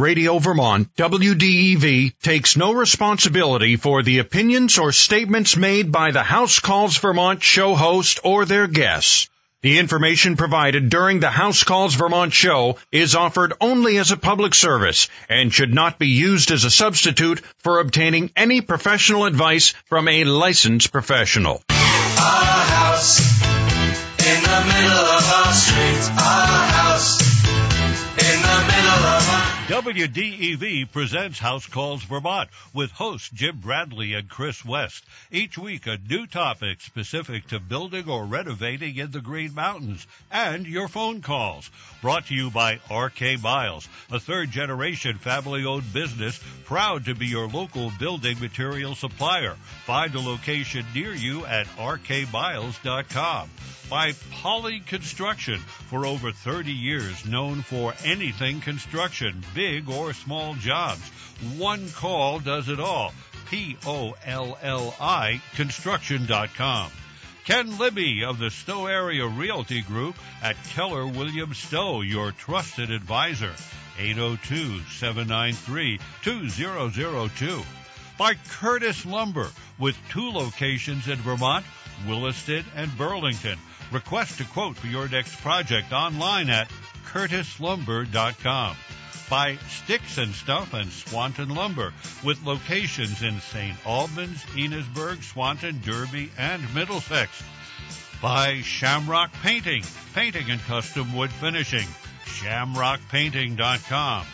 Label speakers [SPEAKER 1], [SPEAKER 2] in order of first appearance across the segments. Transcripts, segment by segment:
[SPEAKER 1] Radio Vermont, WDEV, takes no responsibility for the opinions or statements made by the House Calls Vermont show host or their guests. The information provided during the House Calls Vermont show is offered only as a public service and should not be used as a substitute for obtaining any professional advice from a licensed professional.
[SPEAKER 2] Our house in the middle of our street. Our house
[SPEAKER 3] WDEV presents House Calls Vermont with hosts Jim Bradley and Chris West. Each week, a new topic specific to building or renovating in the Green Mountains and your phone calls. Brought to you by RK Miles, a third generation family owned business proud to be your local building material supplier. Find a location near you at rkmiles.com by Polli Construction for over 30 years known for anything construction, big or small jobs. One call does it all. P-O-L-L-I construction.com. Ken Libby of the Stowe Area Realty Group at Keller Williams Stowe, your trusted advisor. 802-793-2002. By Curtis Lumber with two locations in Vermont, Williston and Burlington. Request a quote for your next project online at curtislumber.com. By Sticks and Stuff and Swanton Lumber with locations in St. Albans, Enosburg, Swanton, Derby, and Middlesex. By Shamrock Painting, painting and custom wood finishing. ShamrockPainting.com.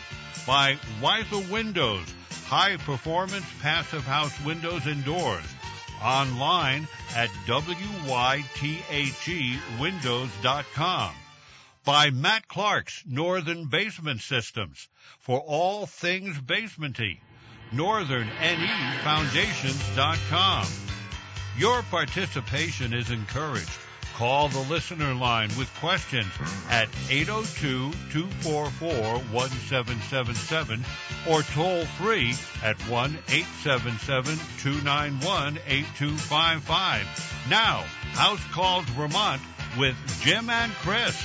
[SPEAKER 3] By Wythe Windows, high performance passive house windows and doors online at wythewindows.com. By Matt Clark's Northern Basement Systems for all things basementy. NorthernNEFoundations.com. Your participation is encouraged. Call the listener line with questions at 802-244-1777 or toll free at 1-877-291-8255. Now, House Calls Vermont with Jim and Chris.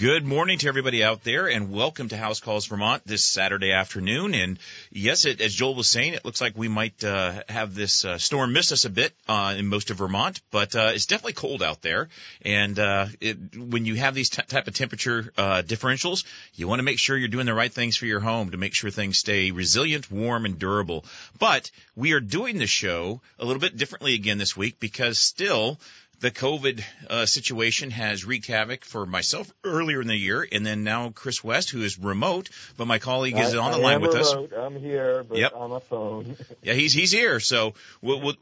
[SPEAKER 4] Good morning to everybody out there and welcome to House Calls Vermont this Saturday afternoon. And yes, it, as Joel was saying, it looks like we might uh, have this uh, storm miss us a bit uh, in most of Vermont, but uh, it's definitely cold out there. And uh, it, when you have these t- type of temperature uh, differentials, you want to make sure you're doing the right things for your home to make sure things stay resilient, warm, and durable. But we are doing the show a little bit differently again this week because still the COVID uh, situation has wreaked havoc for myself earlier in the year, and then now Chris West, who is remote, but my colleague is
[SPEAKER 5] I,
[SPEAKER 4] on the
[SPEAKER 5] I
[SPEAKER 4] line with
[SPEAKER 5] remote.
[SPEAKER 4] us.
[SPEAKER 5] I'm here, but
[SPEAKER 4] Yep.
[SPEAKER 5] on my phone.
[SPEAKER 4] Yeah, he's he's here, so we'll, we'll,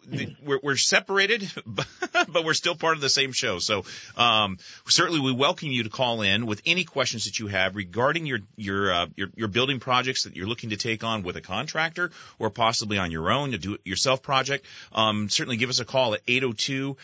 [SPEAKER 4] we're we're separated, but we're still part of the same show. So um, certainly we welcome you to call in with any questions that you have regarding your your uh, your your building projects that you're looking to take on with a contractor or possibly on your own to do it yourself project. Um, certainly give us a call at 802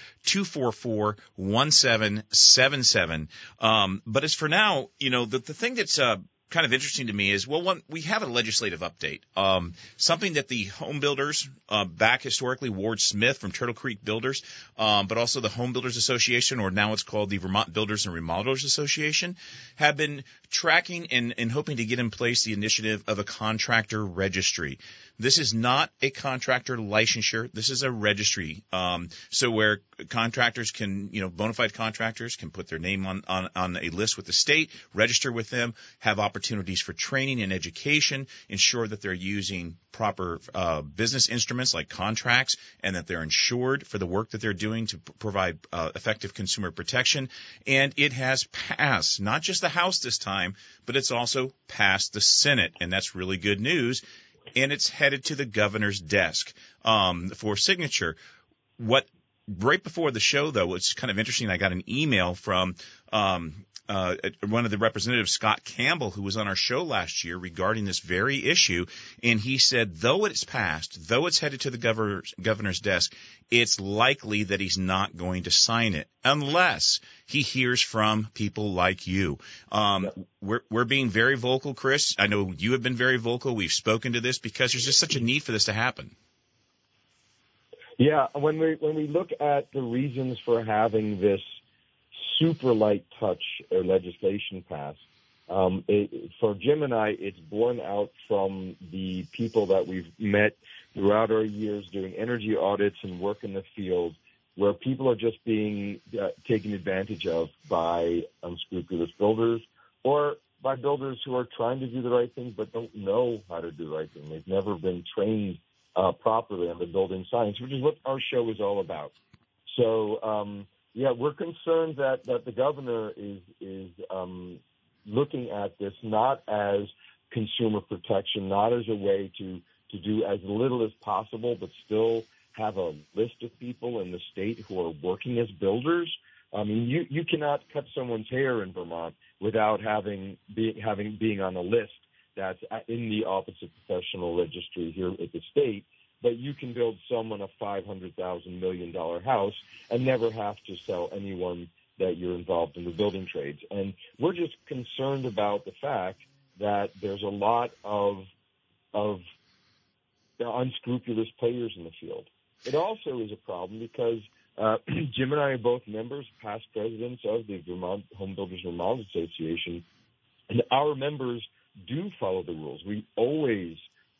[SPEAKER 4] 244 1777. Um, but as for now, you know, the, the thing that's, uh, kind of interesting to me is well one we have a legislative update um, something that the home builders uh, back historically ward smith from turtle creek builders um, but also the home builders association or now it's called the vermont builders and remodelers association have been tracking and, and hoping to get in place the initiative of a contractor registry this is not a contractor licensure. This is a registry. Um, so where contractors can, you know, bona fide contractors can put their name on, on, on a list with the state, register with them, have opportunities for training and education, ensure that they're using proper uh, business instruments like contracts, and that they're insured for the work that they're doing to p- provide uh, effective consumer protection. And it has passed not just the House this time, but it's also passed the Senate, and that's really good news and it's headed to the governor's desk um, for signature. What right before the show though, it's kind of interesting. I got an email from um, uh, one of the representatives, Scott Campbell, who was on our show last year regarding this very issue, and he said though it's passed, though it's headed to the governor's, governor's desk, it's likely that he's not going to sign it unless he hears from people like you. Um, we're, we're being very vocal, Chris. I know you have been very vocal. We've spoken to this because there's just such a need for this to happen.
[SPEAKER 5] Yeah, when we when we look at the reasons for having this super light touch legislation passed, Um, it, for Jim and I, it's borne out from the people that we've met throughout our years doing energy audits and work in the field, where people are just being uh, taken advantage of by unscrupulous builders or by builders who are trying to do the right thing but don't know how to do the right thing. They've never been trained uh, properly on the building science, which is what our show is all about. So, um, yeah, we're concerned that, that the governor is is um, looking at this not as consumer protection, not as a way to to do as little as possible, but still have a list of people in the state who are working as builders. I mean, you you cannot cut someone's hair in Vermont without having being having being on a list that's in the Office of Professional Registry here at the state. But you can build someone a five hundred thousand million dollar house and never have to sell anyone that you're involved in the building trades. And we're just concerned about the fact that there's a lot of of unscrupulous players in the field. It also is a problem because uh, Jim and I are both members, past presidents of the Vermont Home Builders Vermont Association, and our members do follow the rules. We always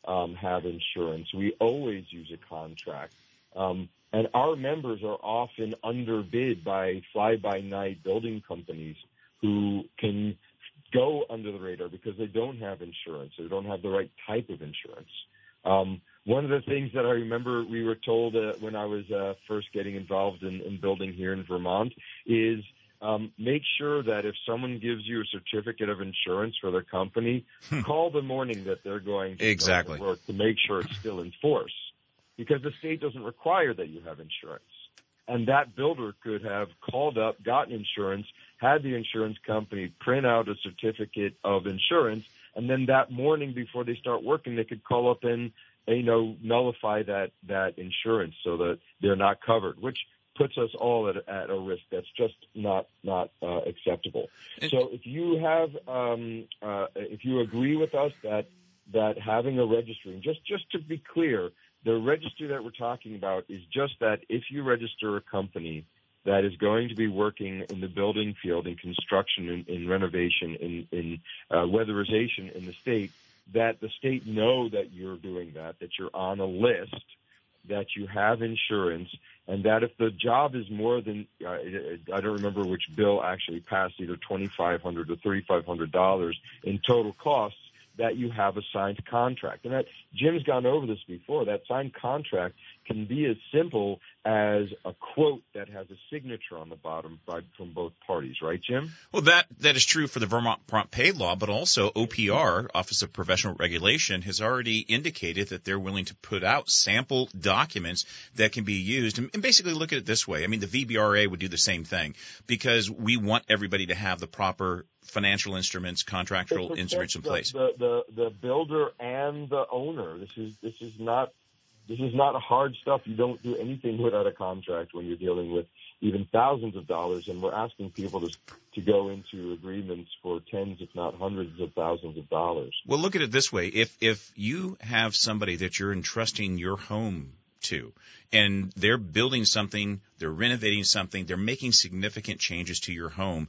[SPEAKER 5] um, have insurance. We always use a contract. Um, and our members are often underbid by fly-by-night building companies who can go under the radar because they don't have insurance. They don't have the right type of insurance. Um, one of the things that I remember we were told uh, when I was uh, first getting involved in, in building here in Vermont is um, make sure that if someone gives you a certificate of insurance for their company,
[SPEAKER 4] Hmm.
[SPEAKER 5] call the morning that they're going to
[SPEAKER 4] Exactly.
[SPEAKER 5] work to make sure it's still in force, because the state doesn't require that you have insurance. And that builder could have called up, gotten insurance, had the insurance company print out a certificate of insurance, and then that morning before they start working, they could call up and you know nullify that that insurance so that they're not covered, which puts us all at, at a risk that's just not not uh, acceptable. So if you have um, uh, if you agree with us that that having a registry, and just just to be clear, the registry that we're talking about is just that if you register a company that is going to be working in the building field, in construction, in, in renovation, in, in uh, weatherization in the state, that the state know that you're doing that, that you're on a list, that you have insurance, and that if the job is more than uh, I don't remember which bill actually passed, either twenty five hundred or thirty five hundred dollars in total costs, that you have a signed contract. And that Jim's gone over this before. That signed contract can be as simple as a quote that has a signature on the bottom by, from both parties, right, Jim?
[SPEAKER 4] Well, that that is true for the Vermont Prompt Pay Law, but also OPR, Office of Professional Regulation, has already indicated that they're willing to put out sample documents that can be used. And, and basically, look at it this way: I mean, the VBRA would do the same thing because we want everybody to have the proper financial instruments, contractual instruments in place.
[SPEAKER 5] The, the the builder and the owner. This is this is not this is not hard stuff. You don't do anything without a contract when you're dealing with even thousands of dollars, and we're asking people to to go into agreements for tens, if not hundreds of thousands of dollars.
[SPEAKER 4] Well, look at it this way: if if you have somebody that you're entrusting your home to, and they're building something, they're renovating something, they're making significant changes to your home,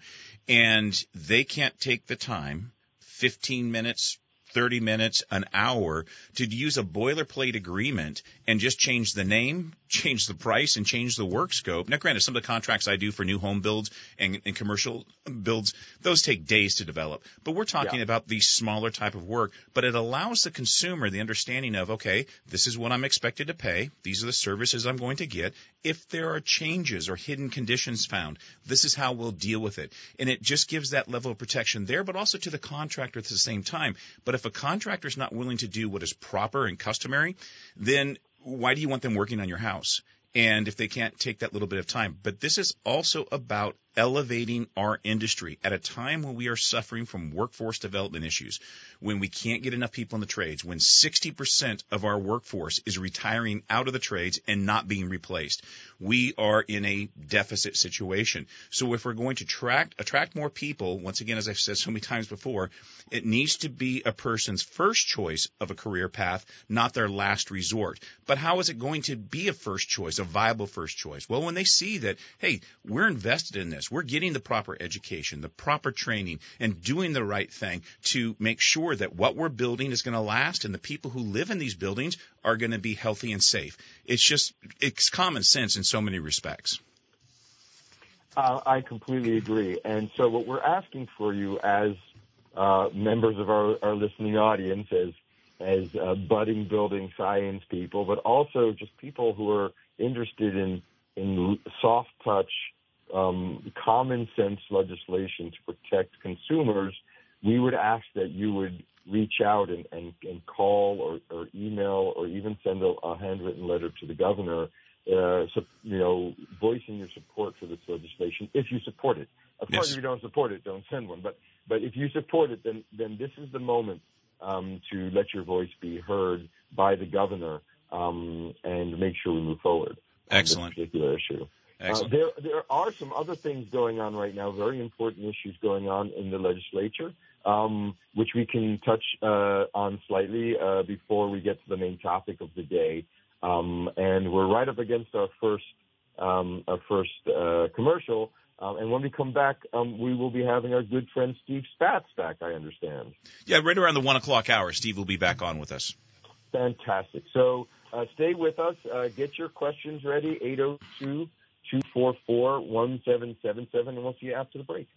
[SPEAKER 4] and they can't take the time, 15 minutes. 30 minutes, an hour to use a boilerplate agreement and just change the name, change the price, and change the work scope. Now, granted, some of the contracts I do for new home builds and, and commercial builds, those take days to develop. But we're talking
[SPEAKER 5] Yeah.
[SPEAKER 4] about the smaller type of work, but it allows the consumer the understanding of, okay, this is what I'm expected to pay. These are the services I'm going to get. If there are changes or hidden conditions found, this is how we'll deal with it. And it just gives that level of protection there, but also to the contractor at the same time. But if a contractor is not willing to do what is proper and customary, then why do you want them working on your house? And if they can't take that little bit of time, but this is also about elevating our industry at a time when we are suffering from workforce development issues, when we can't get enough people in the trades, when 60% of our workforce is retiring out of the trades and not being replaced. We are in a deficit situation. So if we're going to attract, attract more people, once again, as I've said so many times before, it needs to be a person's first choice of a career path, not their last resort. But how is it going to be a first choice, a viable first choice? Well, when they see that, hey, we're invested in this, We're getting the proper education, the proper training, and doing the right thing to make sure that what we're building is going to last and the people who live in these buildings are going to be healthy and safe. It's just, it's common sense in so many respects.
[SPEAKER 5] Uh, I completely agree. And so what we're asking for you as uh, members of our, our listening audience, as as uh, budding building science people, but also just people who are interested in in soft touch, um, common sense legislation to protect consumers, we would ask that you would reach out and, and, and call or, or email or even send a, a handwritten letter to the governor uh, so, you know, voicing your support for this legislation if you support it. Of course,
[SPEAKER 4] Yes.
[SPEAKER 5] if you don't support it, don't send one. But but if you support it, then then this is the moment um, to let your voice be heard by the governor um, and make sure we move forward on this particular issue. Uh, there there are some other things going on right now, very important issues going on in the legislature, um, which we can touch uh, on slightly uh, before we get to the main topic of the day. Um, and we're right up against our first um, our first uh, commercial. Um, and when we come back, um, we will be having our good friend Steve Spatz back. I understand.
[SPEAKER 4] Yeah, right around the one o'clock hour, Steve will be back on with us.
[SPEAKER 5] Fantastic. So uh, stay with us. Uh, get your questions ready. 802 244 1777. And we'll see you after the break.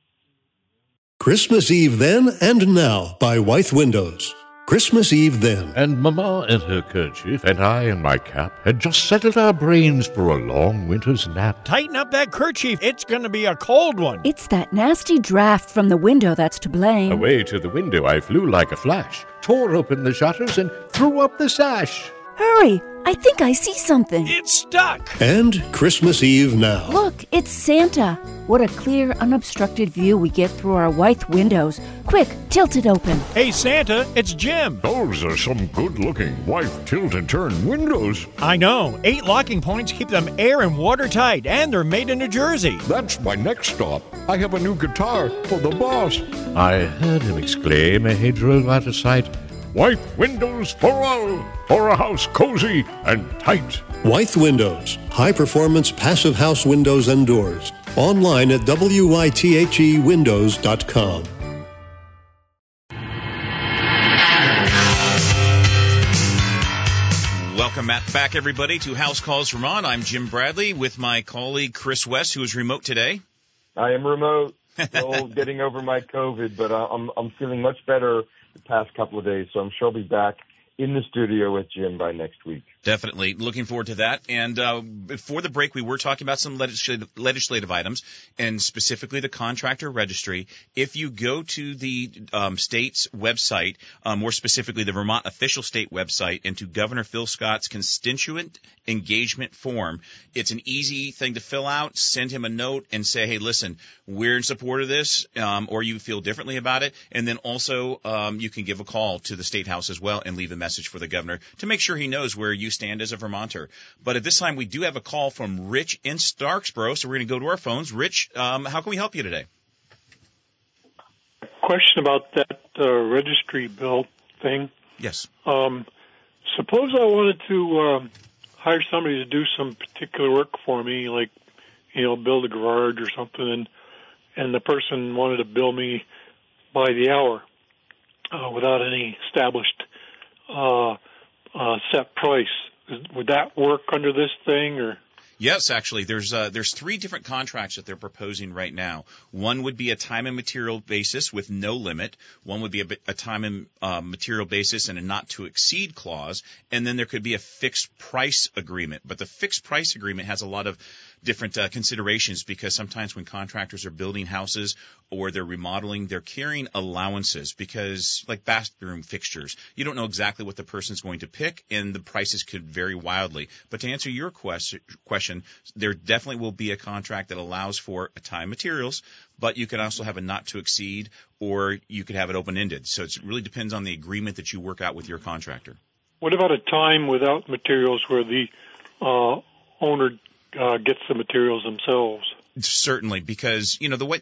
[SPEAKER 6] Christmas Eve then and now by Wythe Windows. Christmas Eve then.
[SPEAKER 7] And Mamma in her kerchief and I in my cap had just settled our brains for a long winter's nap.
[SPEAKER 8] Tighten up that kerchief. It's going to be a cold one.
[SPEAKER 9] It's that nasty draft from the window that's to blame.
[SPEAKER 7] Away to the window I flew like a flash, tore open the shutters, and threw up the sash.
[SPEAKER 9] Hurry! I think I see something.
[SPEAKER 8] It's stuck.
[SPEAKER 6] And Christmas Eve now.
[SPEAKER 9] Look, it's Santa. What a clear, unobstructed view we get through our Wythe windows. Quick, tilt it open.
[SPEAKER 8] Hey, Santa, it's Jim.
[SPEAKER 7] Those are some good looking white tilt and turn windows.
[SPEAKER 8] I know. Eight locking points keep them air and watertight, and they're made in New Jersey.
[SPEAKER 7] That's my next stop. I have a new guitar for the boss. I heard him exclaim as he drove out of sight. Wythe windows for all, for a house cozy and tight.
[SPEAKER 6] Wythe Windows. High performance passive house windows and doors. Online at E wythewindows.com.
[SPEAKER 4] Welcome back- back, everybody, to House Calls Vermont. I'm Jim Bradley with my colleague Chris West, who is remote today.
[SPEAKER 5] I am remote, still getting over my COVID, but uh, I'm I'm feeling much better past couple of days. So I'm sure I'll be back in the studio with Jim by next week.
[SPEAKER 4] Definitely looking forward to that. And uh, before the break, we were talking about some legislative, legislative items, and specifically the contractor registry. If you go to the um, state's website, um, more specifically the Vermont official state website, and to Governor Phil Scott's constituent engagement form, it's an easy thing to fill out. Send him a note and say, "Hey, listen, we're in support of this," um, or you feel differently about it. And then also, um, you can give a call to the state house as well and leave a message for the governor to make sure he knows where you stand as a Vermonter. But at this time, we do have a call from Rich in Starksboro, so we're going to go to our phones. Rich, um, how can we help you today?
[SPEAKER 10] question about that uh, registry bill thing.
[SPEAKER 4] Yes.
[SPEAKER 10] Um, suppose I wanted to um, hire somebody to do some particular work for me, like you know, build a garage or something, and and the person wanted to bill me by the hour uh, without any established uh, uh, set price. Would that work under this thing, or
[SPEAKER 4] Yes, actually, there's uh, there's three different contracts that they're proposing right now. One would be a time and material basis with no limit. One would be a, a time and uh, material basis and a not to exceed clause, and then there could be a fixed price agreement. But the fixed price agreement has a lot of different uh, considerations because sometimes when contractors are building houses or they're remodeling, they're carrying allowances because like bathroom fixtures, you don't know exactly what the person's going to pick and the prices could vary wildly. But to answer your question, question, there definitely will be a contract that allows for a time materials, but you can also have a not to exceed or you could have it open ended. So it really depends on the agreement that you work out with your contractor.
[SPEAKER 10] what about a time without materials where the uh, owner uh, gets the materials themselves?
[SPEAKER 4] Certainly, because you know the way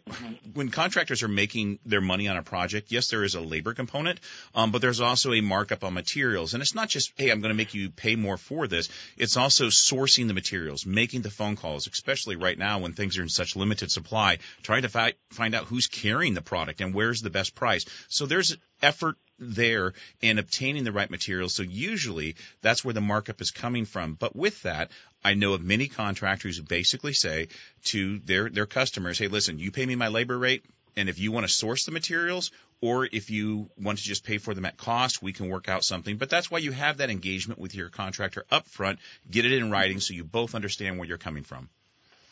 [SPEAKER 4] when contractors are making their money on a project, yes, there is a labor component, um, but there's also a markup on materials, and it's not just hey, I'm going to make you pay more for this. It's also sourcing the materials, making the phone calls, especially right now when things are in such limited supply, trying to fi- find out who's carrying the product and where's the best price. So there's effort there in obtaining the right materials. So usually that's where the markup is coming from. But with that, I know of many contractors who basically say to their, their customers, hey, listen, you pay me my labor rate. And if you want to source the materials or if you want to just pay for them at cost, we can work out something. But that's why you have that engagement with your contractor up front. Get it in writing so you both understand where you're coming from.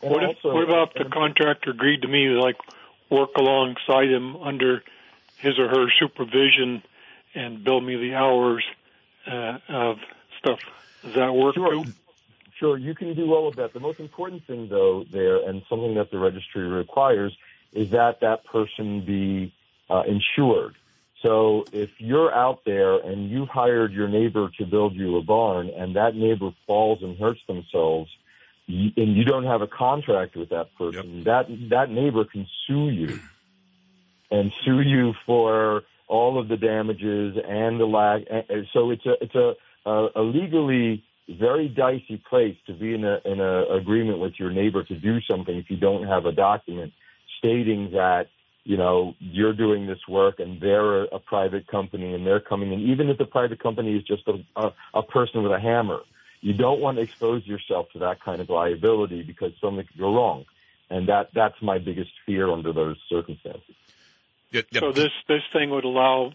[SPEAKER 10] What, if, what about if the contractor agreed to me to like work alongside him under his or her supervision and bill me the hours uh, of stuff. Does that work
[SPEAKER 5] sure. Sure, you can do all of that. The most important thing, though, there, and something that the registry requires, is that that person be uh, insured. So if you're out there and you've hired your neighbor to build you a barn, and that neighbor falls and hurts themselves, and you don't have a contract with that person, yep. that that neighbor can sue you and sue you for all of the damages and the lag. So it's a it's a a, legally very dicey place to be in a in a agreement with your neighbor to do something if you don't have a document stating that you know you're doing this work and they're a, a private company and they're coming in even if the private company is just a, a a person with a hammer you don't want to expose yourself to that kind of liability because something could go wrong and that that's my biggest fear under those circumstances
[SPEAKER 10] so this this thing would allow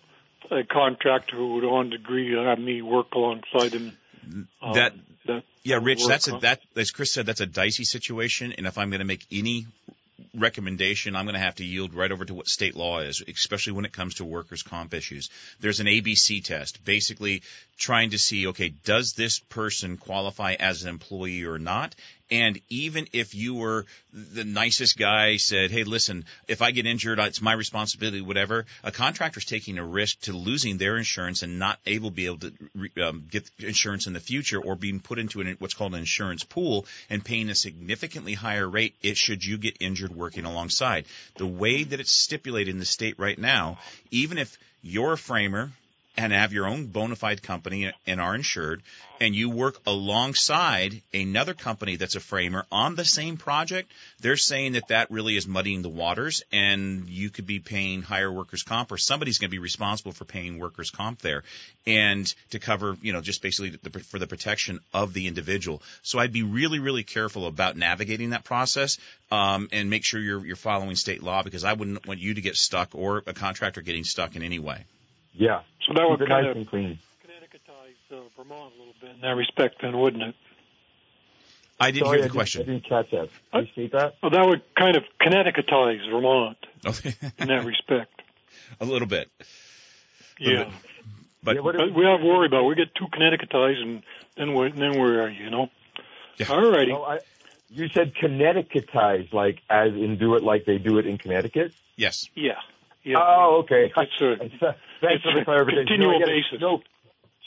[SPEAKER 10] a contractor who would on agree to have me work alongside him.
[SPEAKER 4] Um, that, that yeah, Rich, that's a that as Chris said, that's a dicey situation, and if I'm going to make any recommendation, I'm going to have to yield right over to what state law is, especially when it comes to workers' comp issues. There's an ABC test, basically trying to see, okay, does this person qualify as an employee or not? And even if you were the nicest guy, said, "Hey, listen, if I get injured, it's my responsibility." Whatever. A contractor's taking a risk to losing their insurance and not able to be able to um, get insurance in the future, or being put into an, what's called an insurance pool and paying a significantly higher rate. It should you get injured working alongside. The way that it's stipulated in the state right now, even if you're a framer and have your own bona fide company and are insured, and you work alongside another company that's a framer on the same project, they're saying that that really is muddying the waters, and you could be paying higher workers' comp, or somebody's going to be responsible for paying workers' comp there, and to cover, you know, just basically the, for the protection of the individual. So I'd be really, really careful about navigating that process, um, and make sure you're you're following state law because I wouldn't want you to get stuck or a contractor getting stuck in any way.
[SPEAKER 5] Yeah.
[SPEAKER 10] So that would
[SPEAKER 5] Keep
[SPEAKER 10] kind
[SPEAKER 5] nice
[SPEAKER 10] of
[SPEAKER 5] clean.
[SPEAKER 10] Connecticutize uh, Vermont a little bit in that respect, then, wouldn't it?
[SPEAKER 4] I didn't
[SPEAKER 5] Sorry,
[SPEAKER 4] hear the
[SPEAKER 5] I
[SPEAKER 4] question.
[SPEAKER 5] Didn't, I didn't catch that. Can you repeat that?
[SPEAKER 10] Well, that would kind of Connecticutize Vermont in that respect.
[SPEAKER 4] a little bit.
[SPEAKER 10] Yeah.
[SPEAKER 4] But,
[SPEAKER 5] yeah,
[SPEAKER 10] But we have to worry about. It. We get too Connecticutized, and then we then where are you? You know.
[SPEAKER 4] Yeah.
[SPEAKER 10] All righty.
[SPEAKER 5] You said Connecticutize, like as in do it like they do it in Connecticut.
[SPEAKER 4] yes.
[SPEAKER 10] Yeah.
[SPEAKER 5] Oh, okay.
[SPEAKER 10] It's a,
[SPEAKER 5] Thanks
[SPEAKER 10] it's
[SPEAKER 5] for the
[SPEAKER 10] a
[SPEAKER 5] clarification.
[SPEAKER 10] continual
[SPEAKER 5] No, I get it.
[SPEAKER 10] basis.
[SPEAKER 5] No.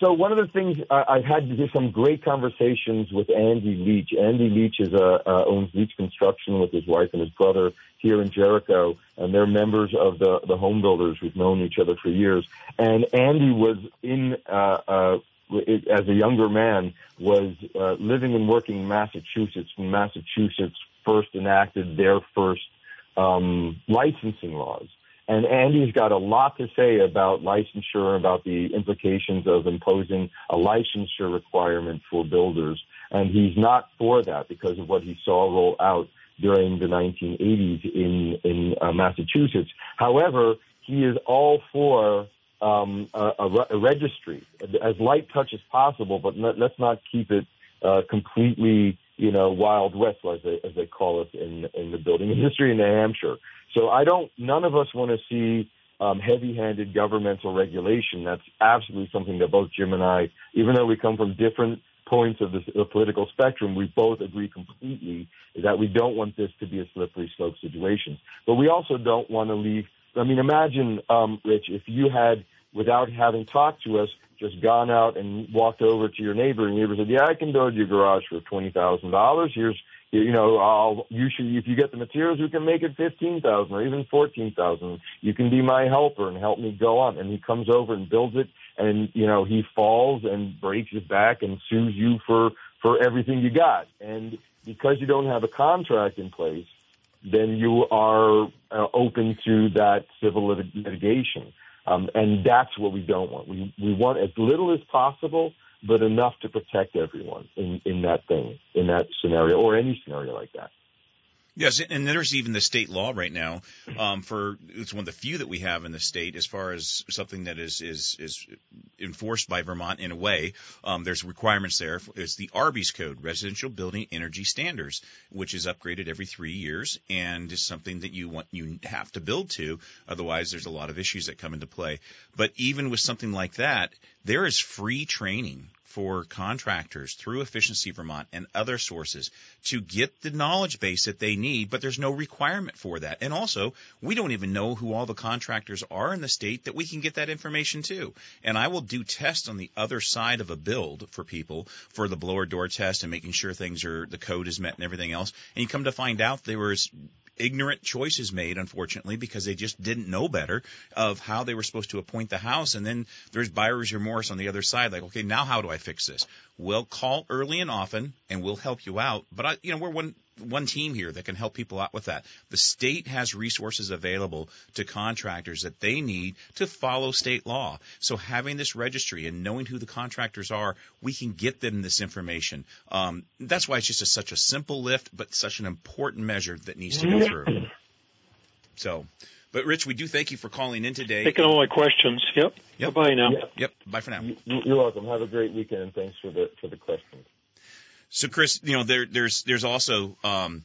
[SPEAKER 5] So one of the things uh, I've had to do some great conversations with Andy Leach. Andy Leach is uh, uh, owns Leach Construction with his wife and his brother here in Jericho, and they're members of the the home builders. We've known each other for years. And Andy was in uh, uh, as a younger man was uh, living and working in Massachusetts when Massachusetts first enacted their first um, licensing laws. And Andy's got a lot to say about licensure, about the implications of imposing a licensure requirement for builders. And he's not for that because of what he saw roll out during the 1980s in, in uh, Massachusetts. However, he is all for um, a, a, registry, as light touch as possible, but let, let's not keep it uh, completely, you know, wild west as they, as they call it in, in the building industry in New Hampshire. So I don't. None of us want to see um, heavy-handed governmental regulation. That's absolutely something that both Jim and I, even though we come from different points of the, the political spectrum, we both agree completely that we don't want this to be a slippery slope situation. But we also don't want to leave. I mean, imagine, um, Rich, if you had, without having talked to us, just gone out and walked over to your neighbor, and your neighbor said, "Yeah, I can build your garage for twenty thousand dollars. Here's you know, I'll you should if you get the materials, we can make it fifteen thousand or even fourteen thousand. You can be my helper and help me go on. And he comes over and builds it, and you know he falls and breaks his back and sues you for for everything you got. And because you don't have a contract in place, then you are uh, open to that civil lit- litigation. Um, and that's what we don't want. We we want as little as possible but enough to protect everyone in, in that thing, in that scenario, or any scenario like that.
[SPEAKER 4] Yes, and there's even the state law right now um, for it's one of the few that we have in the state as far as something that is is is enforced by Vermont in a way. Um, there's requirements there. It's the RBES code, Residential Building Energy Standards, which is upgraded every three years and is something that you want you have to build to. Otherwise, there's a lot of issues that come into play. But even with something like that, there is free training for contractors through Efficiency Vermont and other sources to get the knowledge base that they need, but there's no requirement for that. And also, we don't even know who all the contractors are in the state that we can get that information to. And I will do tests on the other side of a build for people for the blower door test and making sure things are, the code is met and everything else. And you come to find out there was ignorant choices made, unfortunately, because they just didn't know better of how they were supposed to appoint the house. And then there's buyer's remorse on the other side, like, okay, now how do I fix this? We'll call early and often, and we'll help you out. But I, you know, we're one one team here that can help people out with that. The state has resources available to contractors that they need to follow state law. So having this registry and knowing who the contractors are, we can get them this information. Um, that's why it's just a, such a simple lift, but such an important measure that needs to go through. So, but Rich, we do thank you for calling in today.
[SPEAKER 10] Taking all my questions. Yep.
[SPEAKER 4] Yep.
[SPEAKER 10] Bye now.
[SPEAKER 5] Yeah.
[SPEAKER 4] Yep. Bye for now.
[SPEAKER 5] You- You're welcome. Have a great weekend, and thanks for the for the questions.
[SPEAKER 4] So, Chris, you know, there, there's there's also um,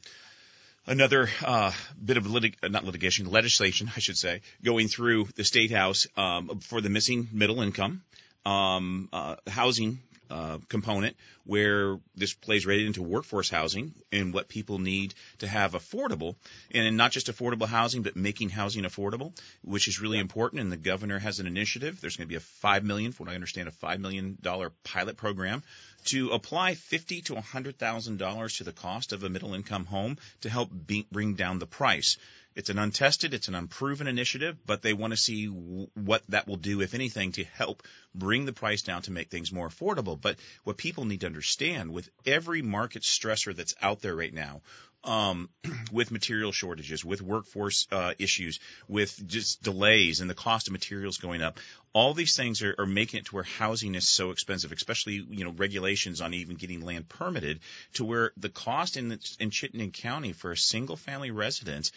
[SPEAKER 4] another uh, bit of litig- not litigation, legislation, I should say, going through the state house um, for the missing middle income um, uh, housing uh, component, where this plays right into workforce housing and what people need to have affordable, and not just affordable housing, but making housing affordable, which is really important. And the governor has an initiative. There's going to be a five million, from what I understand, a five million dollar pilot program to apply fifty to hundred thousand dollars to the cost of a middle income home to help be, bring down the price. It's an untested, it's an unproven initiative, but they want to see what that will do, if anything, to help bring the price down to make things more affordable. But what people need to understand with every market stressor that's out there right now, um, with material shortages, with workforce uh, issues, with just delays and the cost of materials going up. All these things are, are making it to where housing is so expensive, especially you know regulations on even getting land permitted, to where the cost in in Chittenden County for a single family residence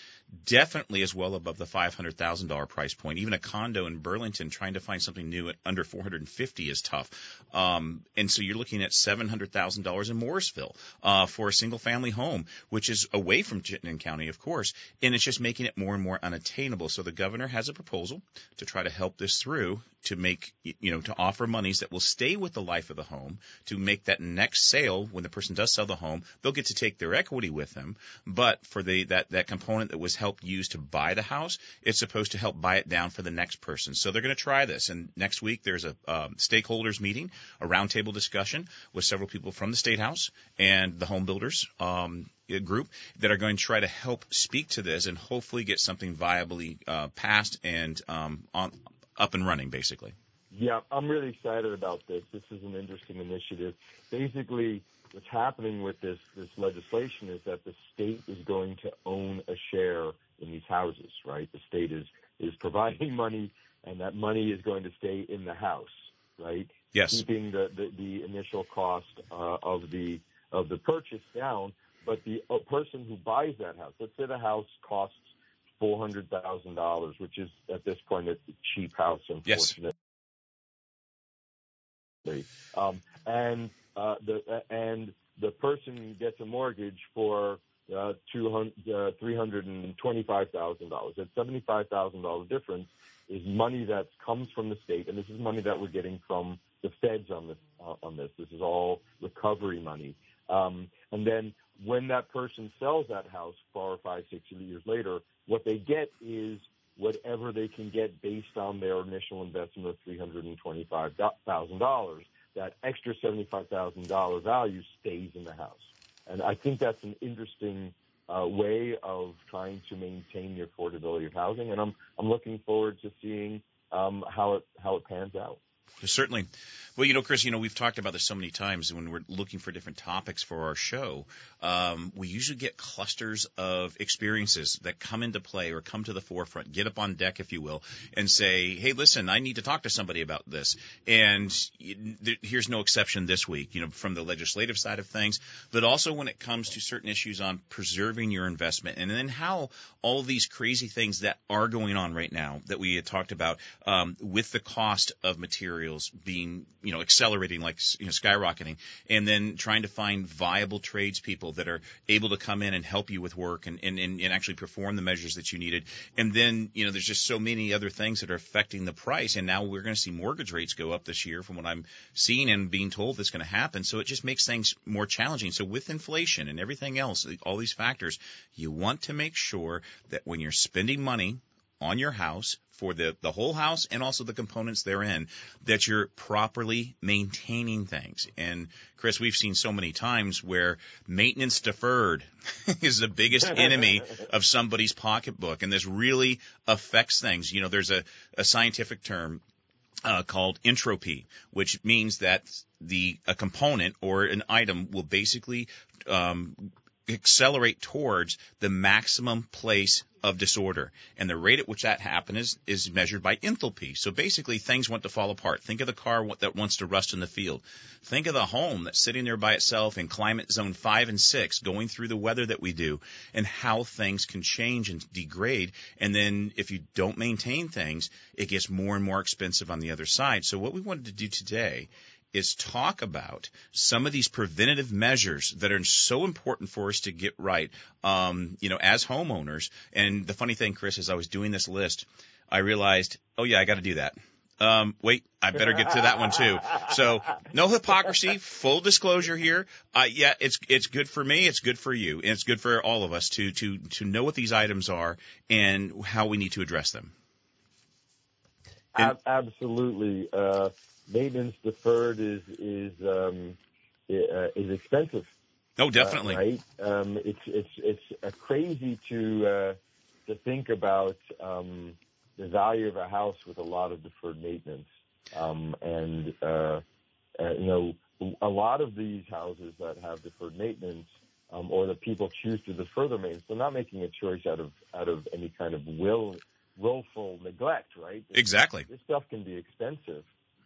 [SPEAKER 4] definitely is well above the five hundred thousand dollar price point. Even a condo in Burlington, trying to find something new at under four hundred and fifty is tough. Um, and so you're looking at seven hundred thousand dollars in Morrisville uh, for a single family home, which is away from Chittenden County, of course, and it's just making it more and more unattainable. So the governor has a proposal to try to help this through to make you know to offer monies that will stay with the life of the home to make that next sale. When the person does sell the home they'll get to take their equity with them. But for the that that component that was helped used to buy the house it's supposed to help buy it down for the next person. So they're going to try this. And next week there's a um, stakeholders meeting a roundtable discussion with several people from the state house and the home builders um, group that are going to try to help speak to this and hopefully get something viably uh, passed and um, on, up and running, basically.
[SPEAKER 5] Yeah, I'm really excited about this. This is an interesting initiative. Basically, what's happening with this this legislation is that the state is going to own a share in these houses, right? The state is is providing money, and that money is going to stay in the house, right?
[SPEAKER 4] Yes.
[SPEAKER 5] Keeping the the, the initial cost uh, of the of the purchase down, but the person who buys that house, let's say the house costs four hundred thousand dollars, which is at this point a cheap house,
[SPEAKER 4] Yes.
[SPEAKER 5] unfortunately. Um, and uh, the and the person gets a mortgage for uh, two hundred uh, three hundred and twenty five thousand dollars. That seventy five thousand dollar difference is money that comes from the state, and this is money that we're getting from the feds on this. Uh, on this, this is all recovery money. Um, and then when that person sells that house four or five, six years later, what they get is whatever they can get based on their initial investment of three hundred and twenty-five thousand dollars. That extra seventy-five thousand dollar value stays in the house. and I think that's an interesting uh, way of trying to maintain the affordability of housing. And I'm I'm looking forward to seeing um, how it how it pans out.
[SPEAKER 4] Certainly. Well, you know, Chris, you know, we've talked about this so many times when we're looking for different topics for our show. Um, we usually get clusters of experiences that come into play or come to the forefront, get up on deck, if you will, and say, hey, listen, I need to talk to somebody about this. And here's no exception this week, you know, from the legislative side of things, but also when it comes to certain issues on preserving your investment and then how all these crazy things that are going on right now that we had talked about um, with the cost of materials being you know accelerating like you know skyrocketing and then trying to find viable tradespeople that are able to come in and help you with work and, and, and, and actually perform the measures that you needed. And then you know there's just so many other things that are affecting the price and now we're going to see mortgage rates go up this year from what I'm seeing and being told that's going to happen. So it just makes things more challenging. So with inflation and everything else all these factors you want to make sure that when you're spending money on your house for the, the whole house and also the components therein that you're properly maintaining things. And Chris, we've seen so many times where maintenance deferred is the biggest enemy of somebody's pocketbook. And this really affects things. You know, there's a, a scientific term uh, called entropy, which means that the a component or an item will basically um, accelerate towards the maximum place of disorder. And the rate at which that happens is, is measured by enthalpy. So basically things want to fall apart. Think of the car that wants to rust in the field. Think of the home that's sitting there by itself in climate zone five and six, going through the weather that we do and how things can change and degrade. And then if you don't maintain things, it gets more and more expensive on the other side. So what we wanted to do today is talk about some of these preventative measures that are so important for us to get right, um, you know, as homeowners. And the funny thing, Chris, as I was doing this list, I realized, oh yeah, I got to do that. Um, wait, I better get to that one too. So no hypocrisy, full disclosure here. Uh, yeah, it's, it's good for me. It's good for you. And it's good for all of us to, to, to know what these items are and how we need to address them.
[SPEAKER 5] And, Absolutely. Uh, maintenance deferred is is um, uh, is expensive.
[SPEAKER 4] Oh, definitely.
[SPEAKER 5] Uh, right. Um, it's it's it's uh, crazy to uh, to think about um, the value of a house with a lot of deferred maintenance, um, and uh, uh, you know a lot of these houses that have deferred maintenance. Um, or that people choose to defer their maintenance. They're not making a choice out of out of any kind of will willful neglect, right?
[SPEAKER 4] Exactly.
[SPEAKER 5] This stuff can be expensive,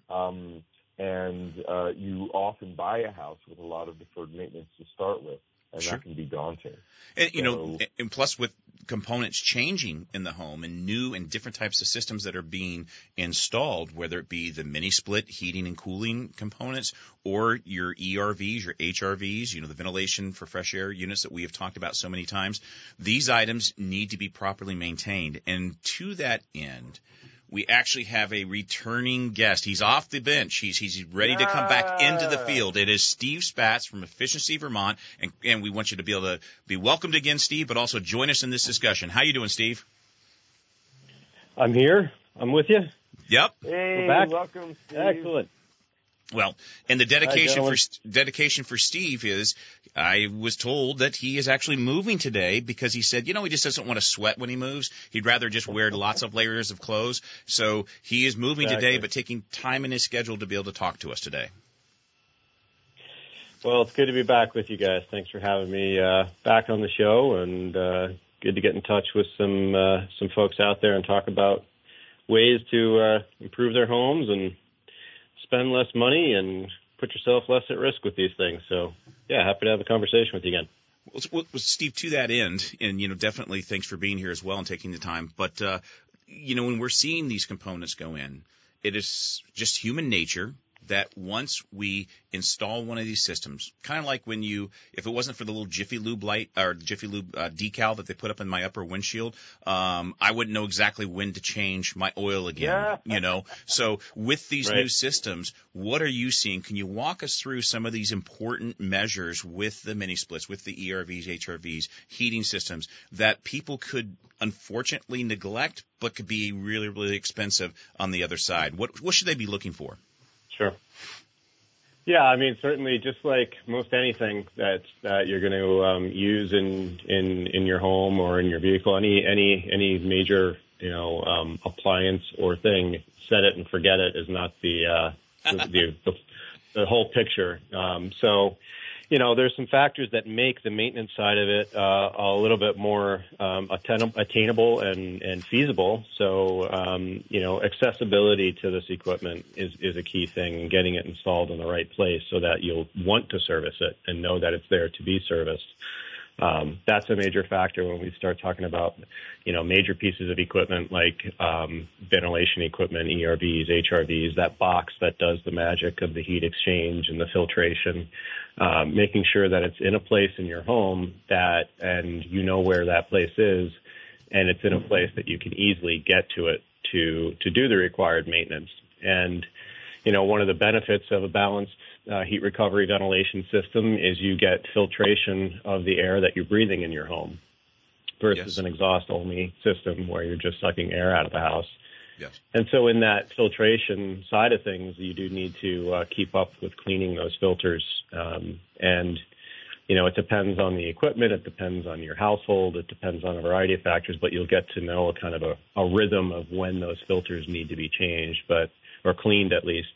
[SPEAKER 5] um, and uh, you often buy a house with a lot of deferred maintenance to start with, and sure. that can be daunting.
[SPEAKER 4] And you so, know, and plus with components changing in the home and new and different types of systems that are being installed, whether it be the mini split heating and cooling components or your ERVs, your HRVs, you know, the ventilation for fresh air units that we have talked about so many times, these items need to be properly maintained. And to that end, we actually have a returning guest. He's off the bench. He's he's ready yeah. to come back into the field. It is Steve Spatz from Efficiency Vermont, and and we want you to be able to be welcomed again, Steve, but also join us in this discussion. How you doing, Steve?
[SPEAKER 11] I'm here. I'm with you.
[SPEAKER 4] Yep.
[SPEAKER 5] Hey, welcome, Steve.
[SPEAKER 11] Excellent.
[SPEAKER 4] Well, and the dedication Hi, for dedication for Steve is I was told that he is actually moving today because he said, you know, he just doesn't want to sweat when he moves. He'd rather just wear lots of layers of clothes. So he is moving exactly. today, but taking time in his schedule to be able to talk to us today.
[SPEAKER 11] Well, it's good to be back with you guys. Thanks for having me uh, back on the show, and uh, good to get in touch with some uh, some folks out there and talk about ways to uh, improve their homes and spend less money and put yourself less at risk with these things. So, yeah, happy to have a conversation with you again.
[SPEAKER 4] Well, Steve, to that end, and you know, definitely thanks for being here as well and taking the time. But uh, you know, when we're seeing these components go in, it is just human nature that once we install one of these systems, kind of like when you, if it wasn't for the little Jiffy Lube light or Jiffy Lube uh, decal that they put up in my upper windshield, um, I wouldn't know exactly when to change my oil again. Yeah. You know, so with these right. new systems, what are you seeing? Can you walk us through some of these important measures with the mini splits, with the ERVs, HRVs, heating systems that people could unfortunately neglect, but could be really, really expensive on the other side? What what should they be looking for?
[SPEAKER 11] Sure. Yeah, I mean, certainly, just like most anything that that you're going to um, use in in in your home or in your vehicle, any any any major you know um, appliance or thing, set it and forget it is not the uh, the, the, the the whole picture. Um, so, you know, there's some factors that make the maintenance side of it uh, a little bit more um, atten- attainable and, and feasible. So, um, you know, accessibility to this equipment is, is a key thing, and getting it installed in the right place so that you'll want to service it and know that it's there to be serviced. Um, that's a major factor when we start talking about, you know, major pieces of equipment like um, ventilation equipment, ERVs, HRVs, that box that does the magic of the heat exchange and the filtration, um, making sure that it's in a place in your home that, and you know where that place is, and it's in a place that you can easily get to it to to do the required maintenance. And you know, one of the benefits of a balanced uh, heat recovery ventilation system is you get filtration of the air that you're breathing in your home versus
[SPEAKER 4] Yes.
[SPEAKER 11] an exhaust only system where you're just sucking air out of the house.
[SPEAKER 4] Yes.
[SPEAKER 11] And so, in that filtration side of things, you do need to uh, keep up with cleaning those filters. Um, and, you know, it depends on the equipment, it depends on your household, it depends on a variety of factors, but you'll get to know a kind of a, a rhythm of when those filters need to be changed, but or cleaned at least.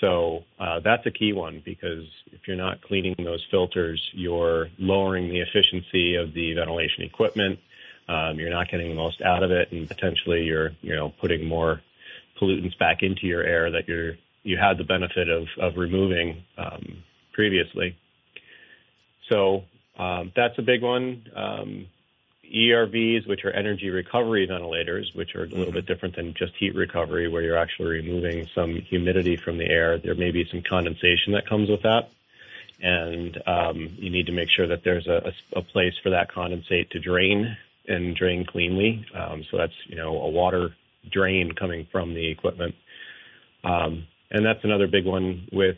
[SPEAKER 11] So uh, that's a key one because if you're not cleaning those filters, you're lowering the efficiency of the ventilation equipment. Um, you're not getting the most out of it, and potentially you're you know putting more pollutants back into your air that you're you had the benefit of of removing um, previously. So um, that's a big one. Um, ERVs, which are energy recovery ventilators, which are a little bit different than just heat recovery, where you're actually removing some humidity from the air. There may be some condensation that comes with that. And um, you need to make sure that there's a, a, place for that condensate to drain and drain cleanly. Um, so that's, you know, a water drain coming from the equipment. Um, and that's another big one with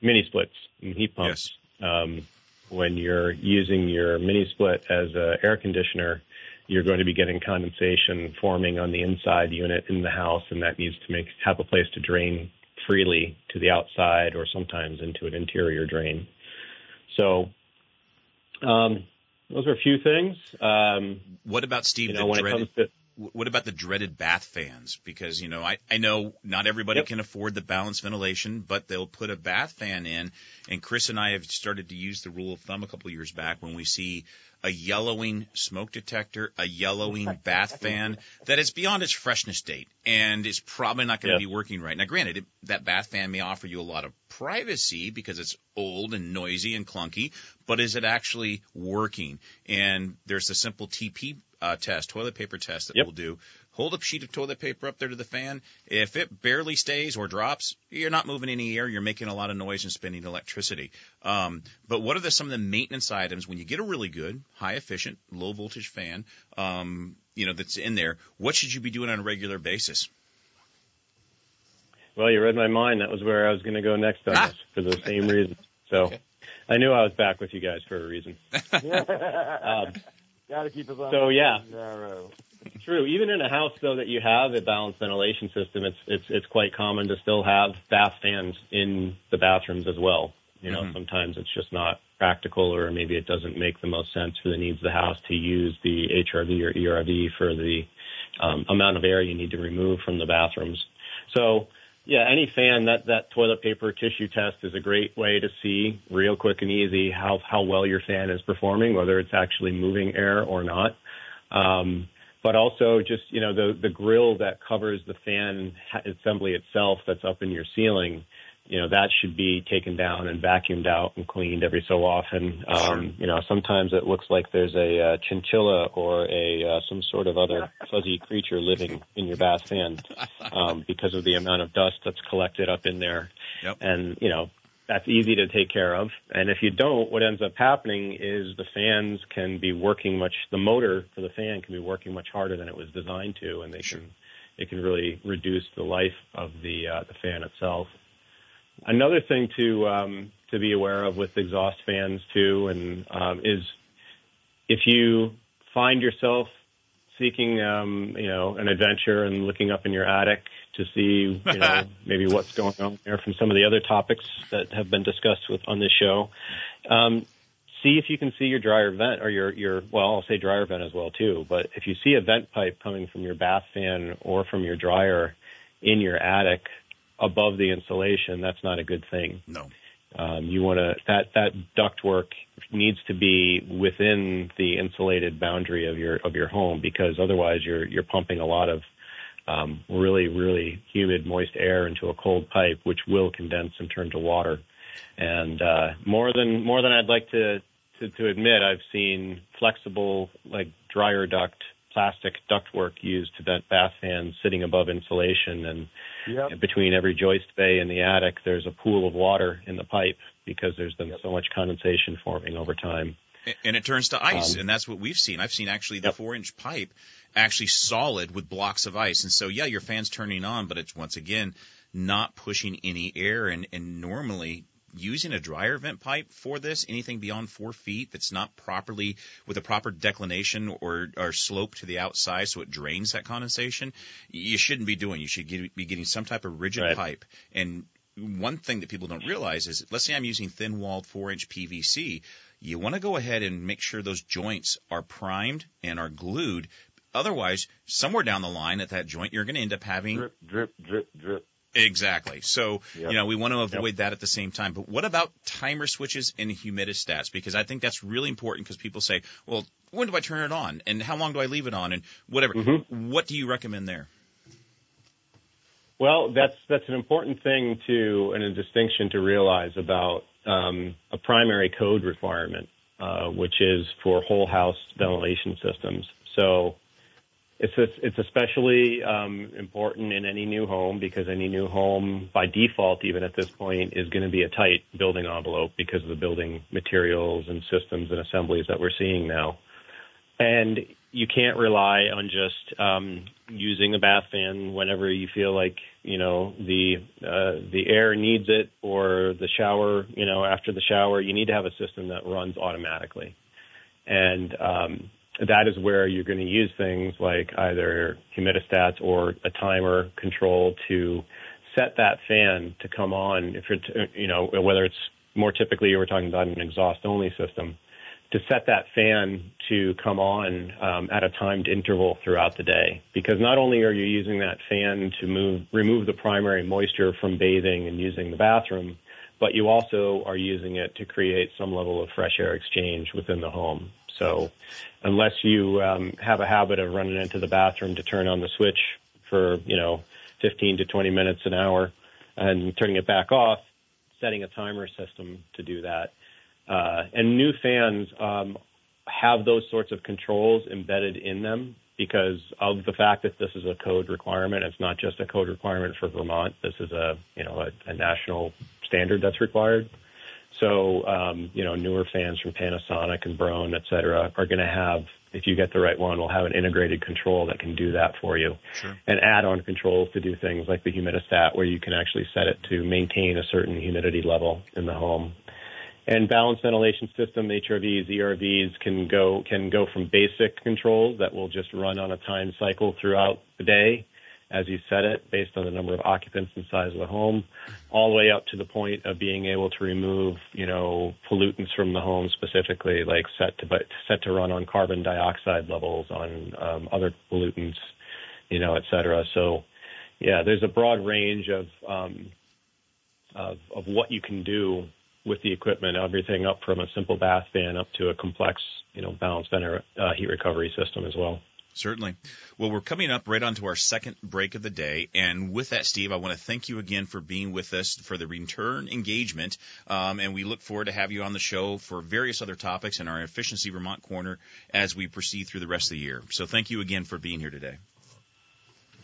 [SPEAKER 11] mini splits and heat pumps. Um, when you're using your mini split as an air conditioner, you're going to be getting condensation forming on the inside unit in the house, and that needs to make have a place to drain freely to the outside or sometimes into an interior drain. So, um, those are a few things. Um,
[SPEAKER 4] What about Steve?
[SPEAKER 11] you know, when it comes to
[SPEAKER 4] what about the dreaded bath fans? Because you know, I I know not everybody
[SPEAKER 11] Yep.
[SPEAKER 4] can afford the balanced ventilation, but they'll put a bath fan in. And Chris and I have started to use the rule of thumb a couple of years back when we see a yellowing smoke detector, a yellowing bath fan that is beyond its freshness date and is probably not going to
[SPEAKER 11] Yeah.
[SPEAKER 4] be working right. Now, granted, it, that bath fan may offer you a lot of privacy because it's old and noisy and clunky, but is it actually working? And there's the simple TP uh, test, toilet paper test that
[SPEAKER 11] Yep.
[SPEAKER 4] we'll do. Hold a sheet of toilet paper up there to the fan. If it barely stays or drops, you're not moving any air. You're making a lot of noise and spending electricity. Um, but what are the, some of the maintenance items when you get a really good, high efficient, low voltage fan, um, you know, that's in there? What should you be doing on a regular basis?
[SPEAKER 11] Well, you read my mind. That was where I was going to go next on
[SPEAKER 4] Ah.
[SPEAKER 11] this for the same reason. So I knew I was back with you guys for a reason. Um,
[SPEAKER 5] Got to keep us on.
[SPEAKER 11] So, yeah.
[SPEAKER 5] narrow.
[SPEAKER 11] True. Even in a house though that you have a balanced ventilation system, it's it's it's quite common to still have bath fans in the bathrooms as well. You know,
[SPEAKER 4] Mhm.
[SPEAKER 11] sometimes it's just not practical, or maybe it doesn't make the most sense for the needs of the house to use the HRV or ERV for the um, amount of air you need to remove from the bathrooms. So, yeah, any fan that that toilet paper tissue test is a great way to see real quick and easy how how well your fan is performing, whether it's actually moving air or not. Um, but also just you know the the grill that covers the fan assembly itself that's up in your ceiling you know that should be taken down and vacuumed out and cleaned every so often um you know sometimes it looks like there's a uh, chinchilla or a uh, some sort of other fuzzy creature living in your bath fan um because of the amount of dust that's collected up in there
[SPEAKER 4] Yep.
[SPEAKER 11] and you know that's easy to take care of. And if you don't, what ends up happening is the fans can be working much. The motor for the fan can be working much harder than it was designed to, and they can it can really reduce the life of the uh, the fan itself. Another thing to um, to be aware of with exhaust fans too, and um, is if you find yourself seeking um, you know an adventure and looking up in your attic to see, you know, maybe what's going on there from some of the other topics that have been discussed with on this show. Um, see if you can see your dryer vent or your your well, I'll say dryer vent as well too. But if you see a vent pipe coming from your bath fan or from your dryer in your attic above the insulation, that's not a good thing.
[SPEAKER 4] No.
[SPEAKER 11] Um, you want to that that ductwork needs to be within the insulated boundary of your of your home because otherwise you're you're pumping a lot of um, really really humid moist air into a cold pipe which will condense and turn to water. And uh, more than more than I'd like to, to to admit, I've seen flexible like dryer duct plastic ductwork used to vent bath fans sitting above insulation and
[SPEAKER 5] Yep.
[SPEAKER 11] between every joist bay in the attic there's a pool of water in the pipe because there's been so much condensation forming over time.
[SPEAKER 4] And it turns to ice,
[SPEAKER 11] Um,
[SPEAKER 4] and that's what we've seen. I've seen actually the four inch pipe actually solid with blocks of ice. And so, yeah, your fan's turning on, but it's once again not pushing any air. And, and normally, using a dryer vent pipe for this, anything beyond four feet that's not properly with a proper declination or, or slope to the outside so it drains that condensation, you shouldn't be doing. You should get, be getting some type of rigid
[SPEAKER 11] Right.
[SPEAKER 4] pipe. And one thing that people don't realize is, let's say I'm using thin walled four inch PVC, you want to go ahead and make sure those joints are primed and are glued. Otherwise, somewhere down the line at that joint, you're going to end up having
[SPEAKER 5] Drip, drip, drip, drip.
[SPEAKER 4] Exactly. So,
[SPEAKER 5] Yep.
[SPEAKER 4] you know, we want to avoid that at the same time. But what about timer switches and humidistats? Because I think that's really important because people say, well, when do I turn it on? And how long do I leave it on? And whatever.
[SPEAKER 11] Mm-hmm.
[SPEAKER 4] What do you recommend there?
[SPEAKER 11] Well, that's that's an important thing to and a distinction to realize about um, a primary code requirement, uh, which is for whole house ventilation systems. So it's it's especially um, important in any new home because any new home, by default, even at this point, is going to be a tight building envelope because of the building materials and systems and assemblies that we're seeing now. And you can't rely on just um, using a bath fan whenever you feel like you know the uh, the air needs it, or the shower. You know, after the shower, you need to have a system that runs automatically, and um, that is where you're going to use things like either humidistats or a timer control to set that fan to come on. If you're, you know, whether it's more typically we're talking about an exhaust only system to set that fan to come on um, at a timed interval throughout the day. Because not only are you using that fan to move, remove the primary moisture from bathing and using the bathroom, but you also are using it to create some level of fresh air exchange within the home. So unless you um, have a habit of running into the bathroom to turn on the switch for, you know, 15 to 20 minutes an hour and turning it back off, setting a timer system to do that uh, and new fans um, have those sorts of controls embedded in them because of the fact that this is a code requirement. It's not just a code requirement for Vermont. This is a you know a, a national standard that's required. So um, you know newer fans from Panasonic and Broan, et cetera, are going to have if you get the right one, will have an integrated control that can do that for you.
[SPEAKER 4] Sure.
[SPEAKER 11] And add-on controls to do things like the humidistat, where you can actually set it to maintain a certain humidity level in the home and balanced ventilation system HRVs, ERVs can go can go from basic controls that will just run on a time cycle throughout the day as you set it based on the number of occupants and size of the home, all the way up to the point of being able to remove, you know, pollutants from the home specifically, like set to but set to run on carbon dioxide levels, on um, other pollutants, you know, et cetera. So, yeah, there's a broad range of um, of, of what you can do with the equipment, everything up from a simple bath fan up to a complex, you know, balanced uh, heat recovery system as well.
[SPEAKER 4] Certainly. Well, we're coming up right onto our second break of the day. And with that, Steve, I want to thank you again for being with us for the return engagement. Um, and we look forward to have you on the show for various other topics in our Efficiency Vermont corner as we proceed through the rest of the year. So thank you again for being here today.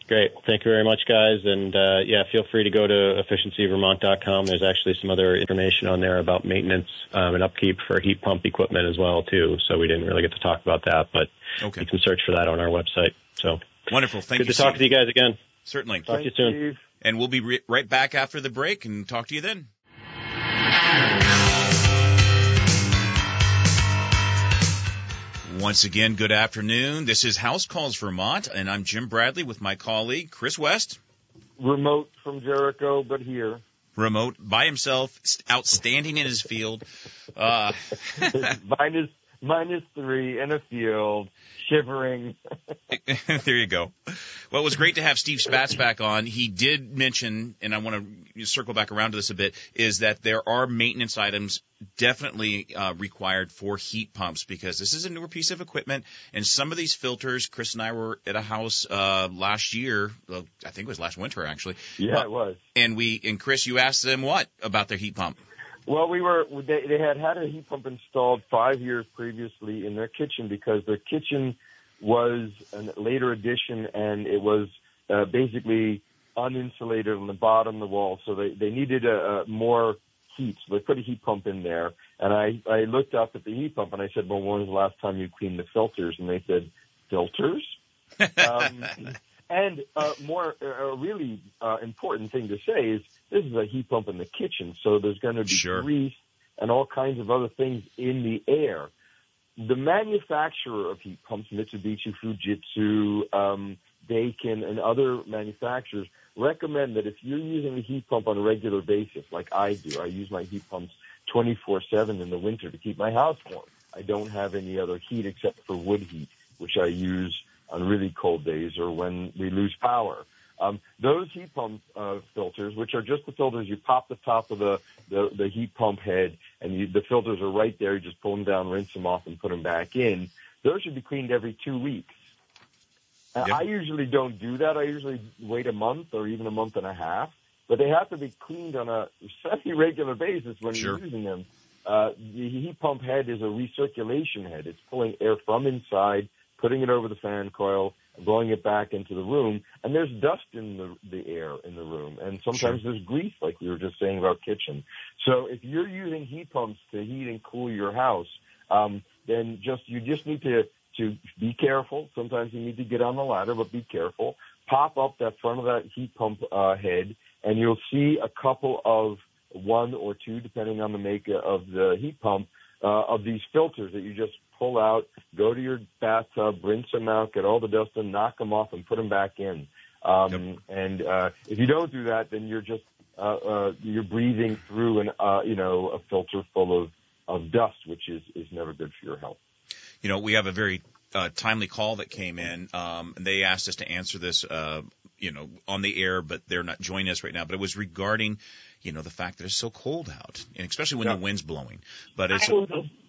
[SPEAKER 11] Great. Thank you very much, guys. And uh, yeah, feel free to go to efficiencyvermont.com. There's actually some other information on there about maintenance um, and upkeep for heat pump equipment as well, too. So we didn't really get to talk about that, but
[SPEAKER 4] okay.
[SPEAKER 11] you can search for that on our website. So
[SPEAKER 4] wonderful. Thank
[SPEAKER 11] good
[SPEAKER 4] you.
[SPEAKER 11] to talk
[SPEAKER 4] Steve.
[SPEAKER 11] to you guys again.
[SPEAKER 4] Certainly.
[SPEAKER 11] Talk to you soon.
[SPEAKER 4] And we'll be re- right back after the break and talk to you then. Once again, good afternoon. This is House Calls Vermont, and I'm Jim Bradley with my colleague Chris West.
[SPEAKER 5] remote from Jericho, but here.
[SPEAKER 4] Remote by himself, outstanding in his field. Uh,
[SPEAKER 5] minus minus three in a field, shivering.
[SPEAKER 4] there you go. Well, it was great to have Steve Spatz back on. He did mention, and I want to circle back around to this a bit, is that there are maintenance items definitely uh, required for heat pumps because this is a newer piece of equipment, and some of these filters. Chris and I were at a house uh, last year. Uh, I think it was last winter actually.
[SPEAKER 5] Yeah, it was.
[SPEAKER 4] And we and Chris, you asked them what about their heat pump?
[SPEAKER 5] Well, we were they, they had had a heat pump installed five years previously in their kitchen because their kitchen was a later addition and it was uh, basically uninsulated on the bottom of the wall, so they they needed a, a more heat. So they put a heat pump in there, and I I looked up at the heat pump and I said, well, when was the last time you cleaned the filters? And they said, filters. um, and uh, more, uh, a really uh, important thing to say is this is a heat pump in the kitchen, so there's going to be
[SPEAKER 4] Sure.
[SPEAKER 5] grease and all kinds of other things in the air. The manufacturer of heat pumps, Mitsubishi, Fujitsu, um, Daikin, and other manufacturers recommend that if you're using a heat pump on a regular basis, like I do, I use my heat pumps 24/7 in the winter to keep my house warm. I don't have any other heat except for wood heat, which I use on really cold days or when we lose power. Um, those heat pump uh, filters, which are just the filters, you pop the top of the, the, the heat pump head, and you, the filters are right there. You just pull them down, rinse them off, and put them back in. Those should be cleaned every two weeks. Uh, I usually don't do that. I usually wait a month or even a month and a half, but they have to be cleaned on a semi-regular basis when
[SPEAKER 4] Sure.
[SPEAKER 5] you're using them. Uh, the heat pump head is a recirculation head. It's pulling air from inside, putting it over the fan coil, blowing it back into the room. And there's dust in the, the air in the room. And sometimes there's grease, like we were just saying about kitchen. So if you're using heat pumps to heat and cool your house, um, then just you just need to to be careful. Sometimes you need to get on the ladder, but be careful. Pop up that front of that heat pump uh, head, and you'll see a couple of one or two, depending on the make of the heat pump, uh, of these filters that you just pull out, go to your bathtub, rinse them out, get all the dust and knock them off, and put them back in. Um, And uh, if you don't do that, then you're just uh, uh, you're breathing through an uh, you know a filter full of of dust, which is is never good for your health.
[SPEAKER 4] you know, we have a very uh, timely call that came in, um, and they asked us to answer this, uh, you know, on the air, but they're not joining us right now. But it was regarding, you know, the fact that it's so cold out, and especially when the wind's blowing. But it's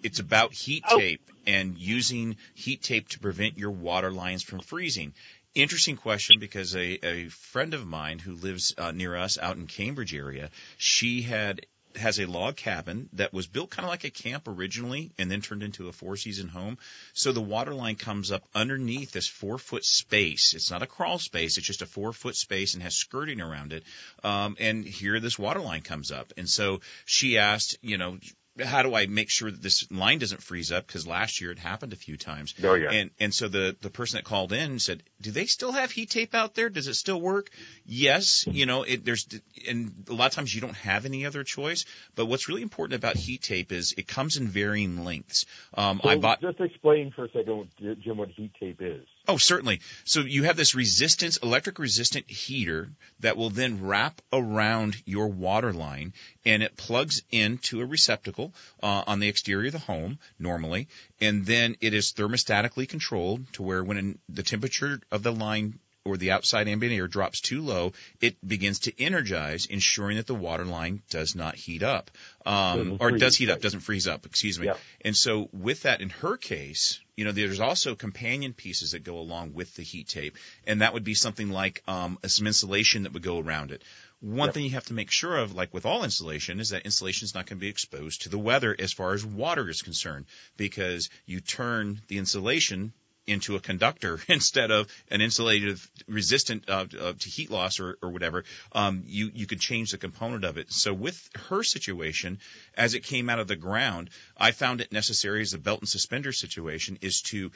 [SPEAKER 4] it's about heat tape and using heat tape to prevent your water lines from freezing. Interesting question because a, a friend of mine who lives uh, near us out in Cambridge area, she had has a log cabin that was built kind of like a camp originally and then turned into a four season home. So the water line comes up underneath this four foot space. It's not a crawl space. It's just a four foot space and has skirting around it. Um, and here this water line comes up. And so she asked, you know, how do I make sure that this line doesn't freeze up? Because last year it happened a few times.
[SPEAKER 5] Oh, yeah.
[SPEAKER 4] And and so the the person that called in said, "Do they still have heat tape out there? Does it still work?" Yes. You know, it, there's and a lot of times you don't have any other choice. But what's really important about heat tape is it comes in varying lengths. Um, I bought.
[SPEAKER 5] just explain for a second, Jim, what heat tape is.
[SPEAKER 4] Oh, certainly. So you have this resistance, electric resistant heater that will then wrap around your water line and it plugs into a receptacle uh, on the exterior of the home normally. And then it is thermostatically controlled to where when the temperature of the line or the outside ambient air drops too low, it begins to energize, ensuring that the water line does not heat up. Um, or does heat up, doesn't freeze up, excuse me.
[SPEAKER 5] Yeah.
[SPEAKER 4] And so with that, in her case, you know, there's also companion pieces that go along with the heat tape, and that would be something like um, some insulation that would go around it. One thing you have to make sure of, like with all insulation, is that insulation is not going to be exposed to the weather as far as water is concerned, because you turn the insulation into a conductor instead of an insulated resistant uh, uh, to heat loss or, or whatever, um, you you could change the component of it. So with her situation, as it came out of the ground, I found it necessary as a belt and suspender situation is to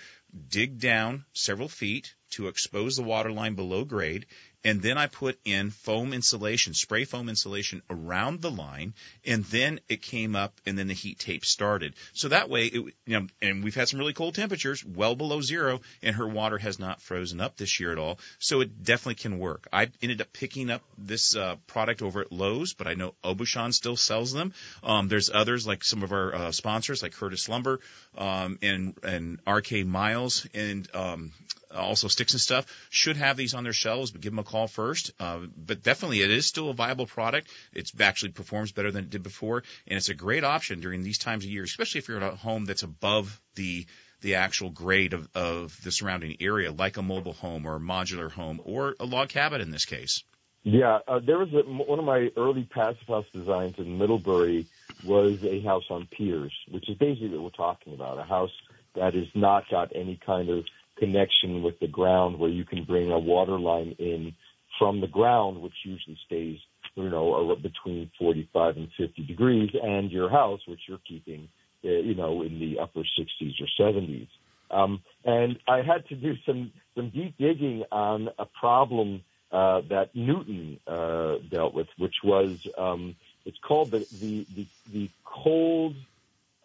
[SPEAKER 4] dig down several feet to expose the water line below grade and then I put in foam insulation, spray foam insulation around the line, and then it came up, and then the heat tape started. So that way, it, you know, and we've had some really cold temperatures, well below zero, and her water has not frozen up this year at all. So it definitely can work. I ended up picking up this uh, product over at Lowe's, but I know Aubuchon still sells them. Um, there's others like some of our uh, sponsors, like Curtis Lumber um, and and RK Miles, and um, also sticks and stuff should have these on their shelves but give them a call first. Uh, but definitely it is still a viable product. It actually performs better than it did before and it's a great option during these times of year especially if you're in a home that's above the the actual grade of, of the surrounding area like a mobile home or a modular home or a log cabin in this case.
[SPEAKER 5] Yeah uh, there was a, one of my early passive house designs in middlebury was a house on piers which is basically what we're talking about a house that has not got any kind of connection with the ground where you can bring a water line in from the ground, which usually stays, you know, between 45 and 50 degrees, and your house, which you're keeping, uh, you know, in the upper 60s or 70s. Um, and I had to do some some deep digging on a problem uh, that Newton uh, dealt with, which was um, it's called the the the, the cold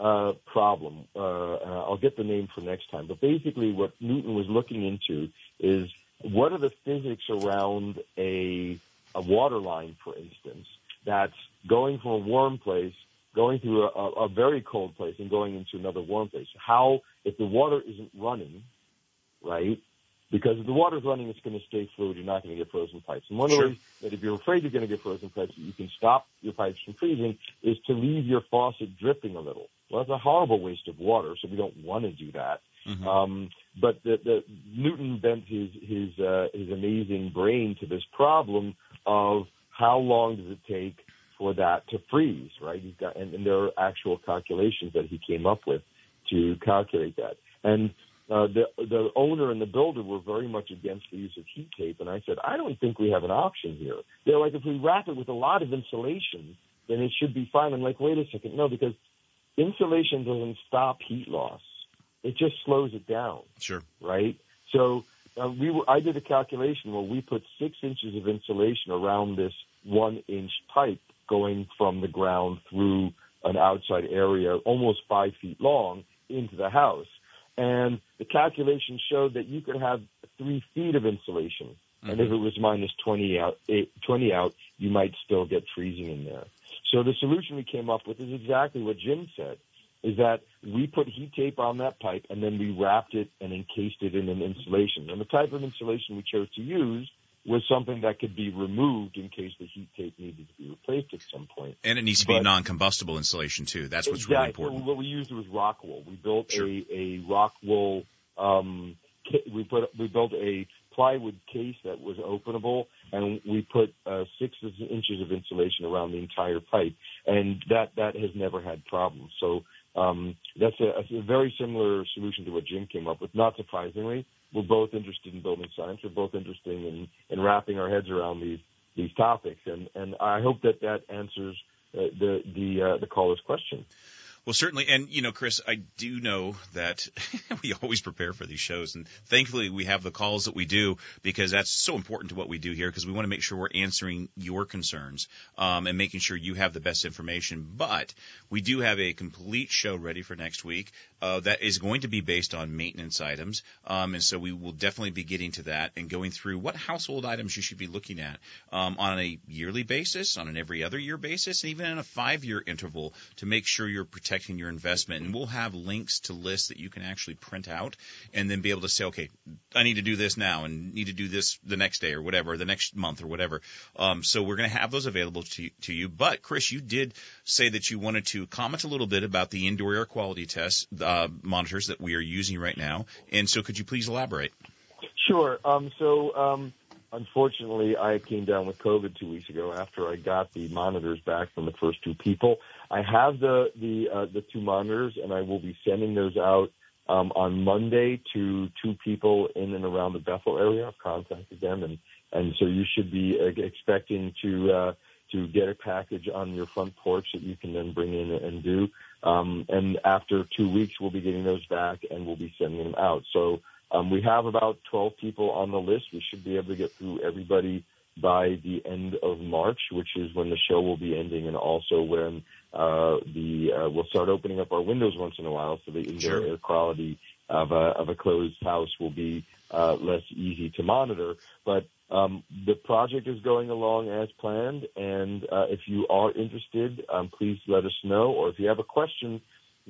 [SPEAKER 5] uh, problem. Uh, I'll get the name for next time. But basically, what Newton was looking into is what are the physics around a a water line, for instance, that's going from a warm place, going through a, a very cold place, and going into another warm place. How, if the water isn't running, right? Because if the water's running, it's going to stay fluid. You're not going to get frozen pipes. And one of the ways that if you're afraid you're going to get frozen pipes, you can stop your pipes from freezing is to leave your faucet dripping a little. Well, that's a horrible waste of water, so we don't want to do that.
[SPEAKER 4] Mm-hmm.
[SPEAKER 5] Um, but the, the Newton bent his his uh, his amazing brain to this problem of how long does it take for that to freeze, right? He's got and, and there are actual calculations that he came up with to calculate that. And uh, the the owner and the builder were very much against the use of heat tape, and I said, I don't think we have an option here. They're like, if we wrap it with a lot of insulation, then it should be fine. I'm like, wait a second, no, because insulation doesn't stop heat loss; it just slows it down.
[SPEAKER 4] Sure.
[SPEAKER 5] Right. So uh, we were, I did a calculation where we put six inches of insulation around this one inch pipe going from the ground through an outside area, almost five feet long, into the house. And the calculation showed that you could have three feet of insulation. Mm-hmm. And if it was minus 20 out, eight, 20 out, you might still get freezing in there. So the solution we came up with is exactly what Jim said, is that we put heat tape on that pipe and then we wrapped it and encased it in an insulation. And the type of insulation we chose to use was something that could be removed in case the heat tape needed to be replaced at some point.
[SPEAKER 4] And it needs to be non-combustible insulation too. That's what's
[SPEAKER 5] exactly.
[SPEAKER 4] really important.
[SPEAKER 5] So what we used was rock wool. We built
[SPEAKER 4] Sure.
[SPEAKER 5] a, a rock wool. Um, we put we built a plywood case that was openable, and we put uh, six inches of insulation around the entire pipe, and that that has never had problems. So um, that's a, a very similar solution to what Jim came up with. Not surprisingly, we're both interested in building science. We're both interested in in wrapping our heads around these these topics, and and I hope that that answers uh, the the uh, the caller's question.
[SPEAKER 4] Well, certainly, and you know, Chris, I do know that we always prepare for these shows, and thankfully we have the calls that we do because that's so important to what we do here because we want to make sure we're answering your concerns um, and making sure you have the best information. But we do have a complete show ready for next week uh, that is going to be based on maintenance items, um, and so we will definitely be getting to that and going through what household items you should be looking at um, on a yearly basis, on an every other year basis, and even in a five-year interval to make sure you're protecting your investment. And we'll have links to lists that you can actually print out and then be able to say, okay, I need to do this now and need to do this the next day or whatever, the next month or whatever. Um, so we're going to have those available to, to you. But Chris, you did say that you wanted to comment a little bit about the indoor air quality test uh, monitors that we are using right now. And so could you please elaborate?
[SPEAKER 5] Sure. Um, so, um, unfortunately, I came down with COVID two weeks ago after I got the monitors back from the first two people. I have the the uh, the two monitors, and I will be sending those out um, on Monday to two people in and around the Bethel area. I've contacted them, and and so you should be uh, expecting to uh, to get a package on your front porch that you can then bring in and do. Um, and after two weeks, we'll be getting those back, and we'll be sending them out. So Um, we have about 12 people on the list. We should be able to get through everybody by the end of March, which is when the show will be ending, and also when uh, the uh, we'll start opening up our windows once in a while, so the indoor
[SPEAKER 4] Sure.
[SPEAKER 5] air quality of a of a closed house will be uh, less easy to monitor. But um, the project is going along as planned, and uh, if you are interested, um, please let us know. Or if you have a question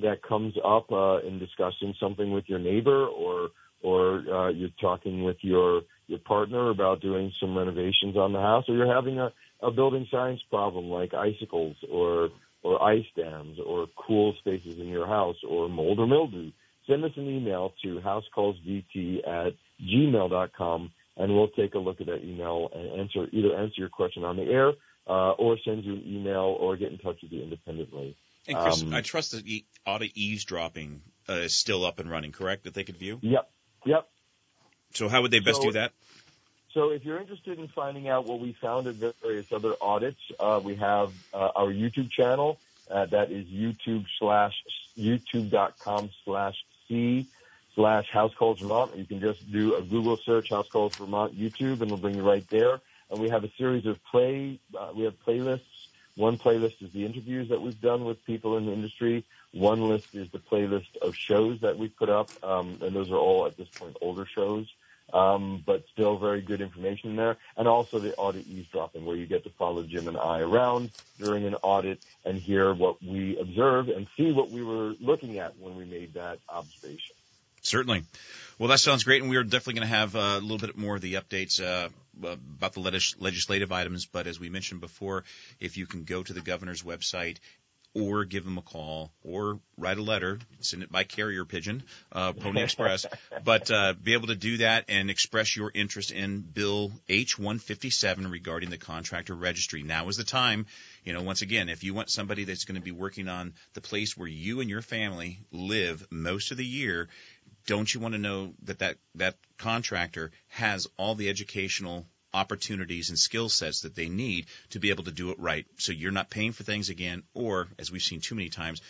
[SPEAKER 5] that comes up uh, in discussing something with your neighbor, or or uh, you're talking with your your partner about doing some renovations on the house, or you're having a, a building science problem like icicles or or ice dams or cool spaces in your house or mold or mildew, send us an email to housecallsdt at gmail.com and we'll take a look at that email and answer either answer your question on the air uh, or send you an email or get in touch with you independently.
[SPEAKER 4] And Chris,
[SPEAKER 5] Um,
[SPEAKER 4] I trust that e- auto eavesdropping uh, is still up and running, correct? That they could view.
[SPEAKER 5] Yep, yep.
[SPEAKER 4] So how would they best
[SPEAKER 5] So-
[SPEAKER 4] do that?
[SPEAKER 5] So if you're interested in finding out what we found at various other audits, uh, we have uh, our YouTube channel. Uh, that is YouTube slash YouTube.com slash C slash House Calls Vermont. You can just do a Google search House Calls Vermont YouTube and it'll bring you right there. And we have a series of play, uh, we have playlists. One playlist is the interviews that we've done with people in the industry. One list is the playlist of shows that we put up. Um, and those are all at this point older shows um, but still very good information there. And also the audit eavesdropping, where you get to follow Jim and I around during an audit and hear what we observed and see what we were looking at when we made that observation.
[SPEAKER 4] Certainly. Well, that sounds great, and we are definitely going to have uh, a little bit more of the updates uh, about the legislative items. But as we mentioned before, if you can go to the governor's website or give him a call or write a letter, send it by carrier pigeon, uh, Pony Express, but uh, be able to do that and express your interest in Bill H-157 regarding the contractor registry. Now is the time. You know, once again, if you want somebody that's going to be working on the place where you and your family live most of the year, don't you want to know that that, that contractor has all the educational opportunities and skill sets that they need to be able to do it right so you're not paying for things again or as we've seen too many times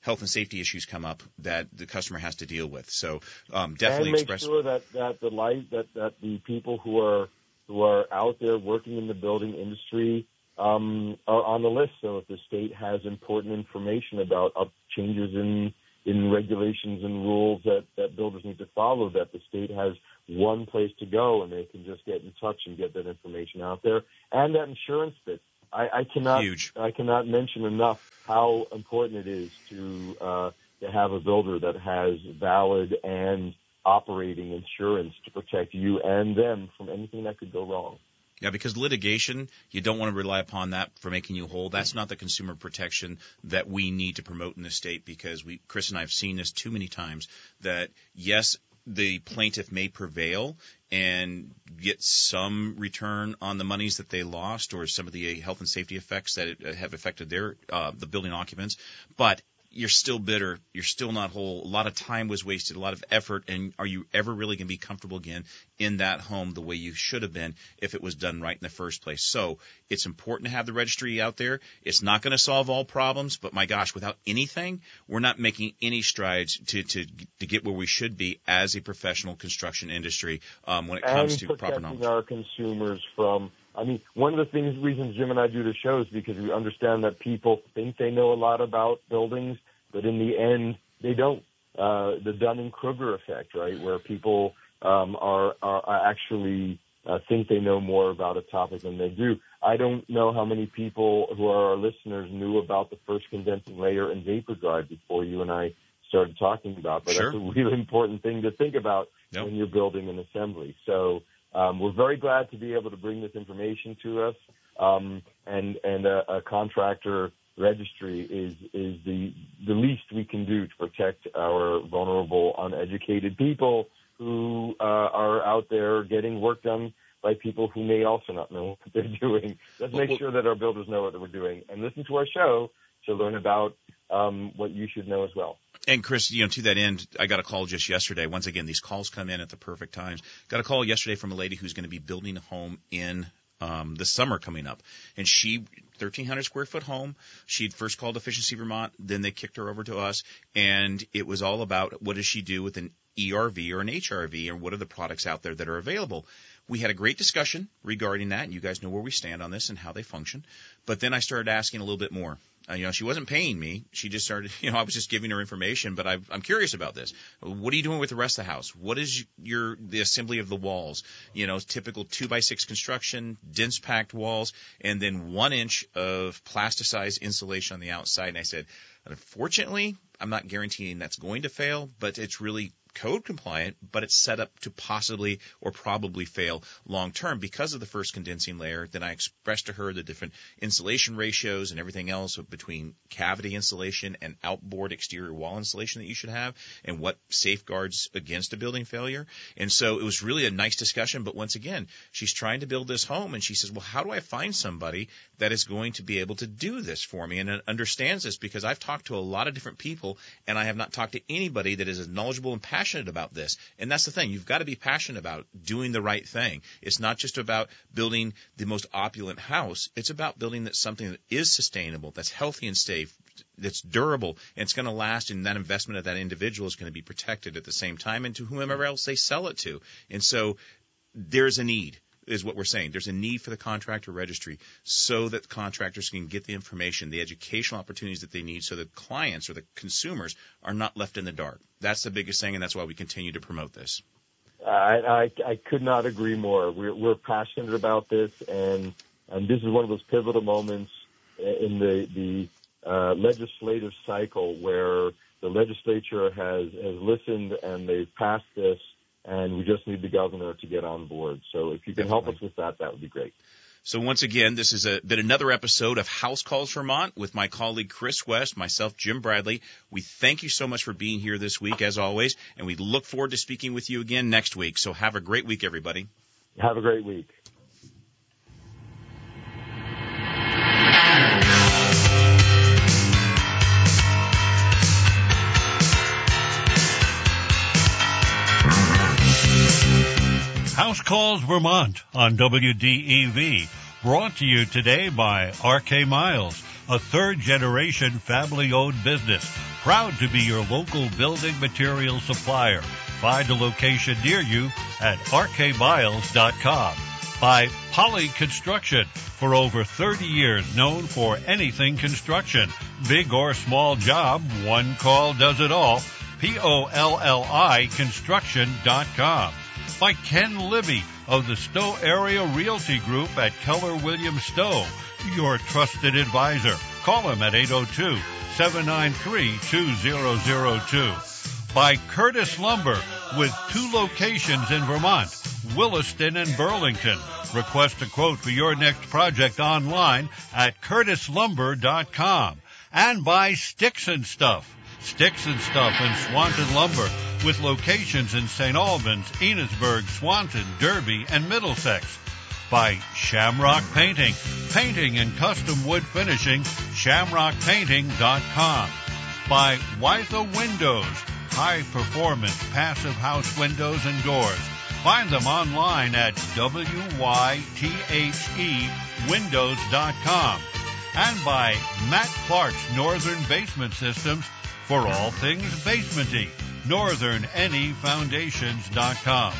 [SPEAKER 4] health and safety issues come up that the customer has to deal with so um, definitely
[SPEAKER 5] and make
[SPEAKER 4] express
[SPEAKER 5] sure that that the light that that the people who are who are out there working in the building industry um, are on the list. So if the state has important information about up changes in in regulations and rules that that builders need to follow, that the state has one place to go and they can just get in touch and get that information out there. And that insurance bit, I, I cannot
[SPEAKER 4] Huge.
[SPEAKER 5] I cannot mention enough how important it is to uh, to have a builder that has valid and operating insurance to protect you and them from anything that could go wrong.
[SPEAKER 4] Yeah, because litigation, you don't want to rely upon that for making you whole. That's not the consumer protection that we need to promote in the state because we, Chris and I have seen this too many times that yes, the plaintiff may prevail and get some return on the monies that they lost or some of the health and safety effects that have affected their, uh, the building occupants, but you're still bitter. You're still not whole. A lot of time was wasted, a lot of effort, and are you ever really going to be comfortable again in that home the way you should have been if it was done right in the first place? So it's important to have the registry out there. It's not going to solve all problems, but my gosh, without anything, we're not making any strides to to to get where we should be as a professional construction industry um, when it comes
[SPEAKER 5] and
[SPEAKER 4] to proper
[SPEAKER 5] protecting
[SPEAKER 4] knowledge.
[SPEAKER 5] our consumers from. I mean, one of the things, reasons Jim and I do the show is because we understand that people think they know a lot about buildings, but in the end, they don't. Uh, the Dunning Kruger effect, right, where people um, are, are are actually uh, think they know more about a topic than they do. I don't know how many people who are our listeners knew about the first condensing layer and vapor drive before you and I started talking about, but
[SPEAKER 4] Sure.
[SPEAKER 5] that's a really important thing to think about
[SPEAKER 4] Yep.
[SPEAKER 5] when you're building an assembly. So um, we're very glad to be able to bring this information to us, um, and and a, a contractor registry is is the the least we can do to protect our vulnerable, uneducated people who uh, are out there getting work done by people who may also not know what they're doing. Let's make sure that our builders know what we're doing, and listen to our show to learn about um, what you should know as well.
[SPEAKER 4] And Chris, you know, to that end, I got a call just yesterday. Once again, these calls come in at the perfect times. Got a call yesterday from a lady who's going to be building a home in um, this summer coming up, and she 1,300 square foot home. She'd first called Efficiency Vermont, then they kicked her over to us, and it was all about what does she do with an ERV or an HRV, and what are the products out there that are available. We had a great discussion regarding that, and you guys know where we stand on this and how they function. But then I started asking a little bit more. Uh, you know, she wasn't paying me. She just started, you know, I was just giving her information, but I, I'm curious about this. What are you doing with the rest of the house? What is your, the assembly of the walls? You know, typical two by six construction, dense packed walls, and then one inch of plasticized insulation on the outside. And I said, unfortunately, I'm not guaranteeing that's going to fail, but it's really code compliant, but it's set up to possibly or probably fail long term because of the first condensing layer. Then I expressed to her the different insulation ratios and everything else between cavity insulation and outboard exterior wall insulation that you should have and what safeguards against a building failure. And so it was really a nice discussion. But once again, she's trying to build this home and she says, well, how do I find somebody that is going to be able to do this for me and understands this because I've talked to a lot of different people and I have not talked to anybody that is as knowledgeable and passionate passionate about this. And that's the thing. You've got to be passionate about doing the right thing. It's not just about building the most opulent house. It's about building that something that is sustainable, that's healthy and safe, that's durable, and it's going to last. And that investment of that individual is going to be protected at the same time, and to whomever else they sell it to. And so there's a need is what we're saying. There's a need for the contractor registry so that contractors can get the information, the educational opportunities that they need so that clients or the consumers are not left in the dark. That's the biggest thing, and that's why we continue to promote this.
[SPEAKER 5] I, I, I could not agree more. We're, we're passionate about this, and, and this is one of those pivotal moments in the, the uh, legislative cycle where the legislature has, has listened and they've passed this and we just need the governor to get on board. So if you can help us with that, that would be great.
[SPEAKER 4] So once again, this has uh, been another episode of House Calls Vermont with my colleague Chris West, myself, Jim Bradley. We thank you so much for being here this week, as always, and we look forward to speaking with you again next week. So have a great week, everybody.
[SPEAKER 5] Have a great week.
[SPEAKER 3] House Calls Vermont on WDEV. Brought to you today by RK Miles, a third generation family owned business. Proud to be your local building material supplier. Find a location near you at rkmiles.com. By Polli Construction, for over 30 years known for anything construction. Big or small job, one call does it all. P-O-L-L-I construction.com by Ken Libby of the Stowe Area Realty Group at Keller Williams Stowe, your trusted advisor. Call him at 802-793-2002. By Curtis Lumber with two locations in Vermont, Williston and Burlington. Request a quote for your next project online at curtislumber.com. And by Sticks and Stuff. Sticks and Stuff and Swanton Lumber with locations in St. Albans, Enosburg, Swanton, Derby, and Middlesex. By Shamrock Painting, painting and custom wood finishing, shamrockpainting.com. By Wythe Windows, high performance passive house windows and doors. Find them online at wythewindows.com. And by Matt Clark's Northern Basement Systems for all things basementy northernnefoundations.com.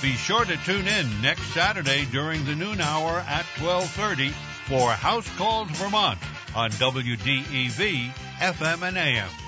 [SPEAKER 3] Be sure to tune in next Saturday during the noon hour at 1230 for House Calls Vermont on WDEV FM and AM.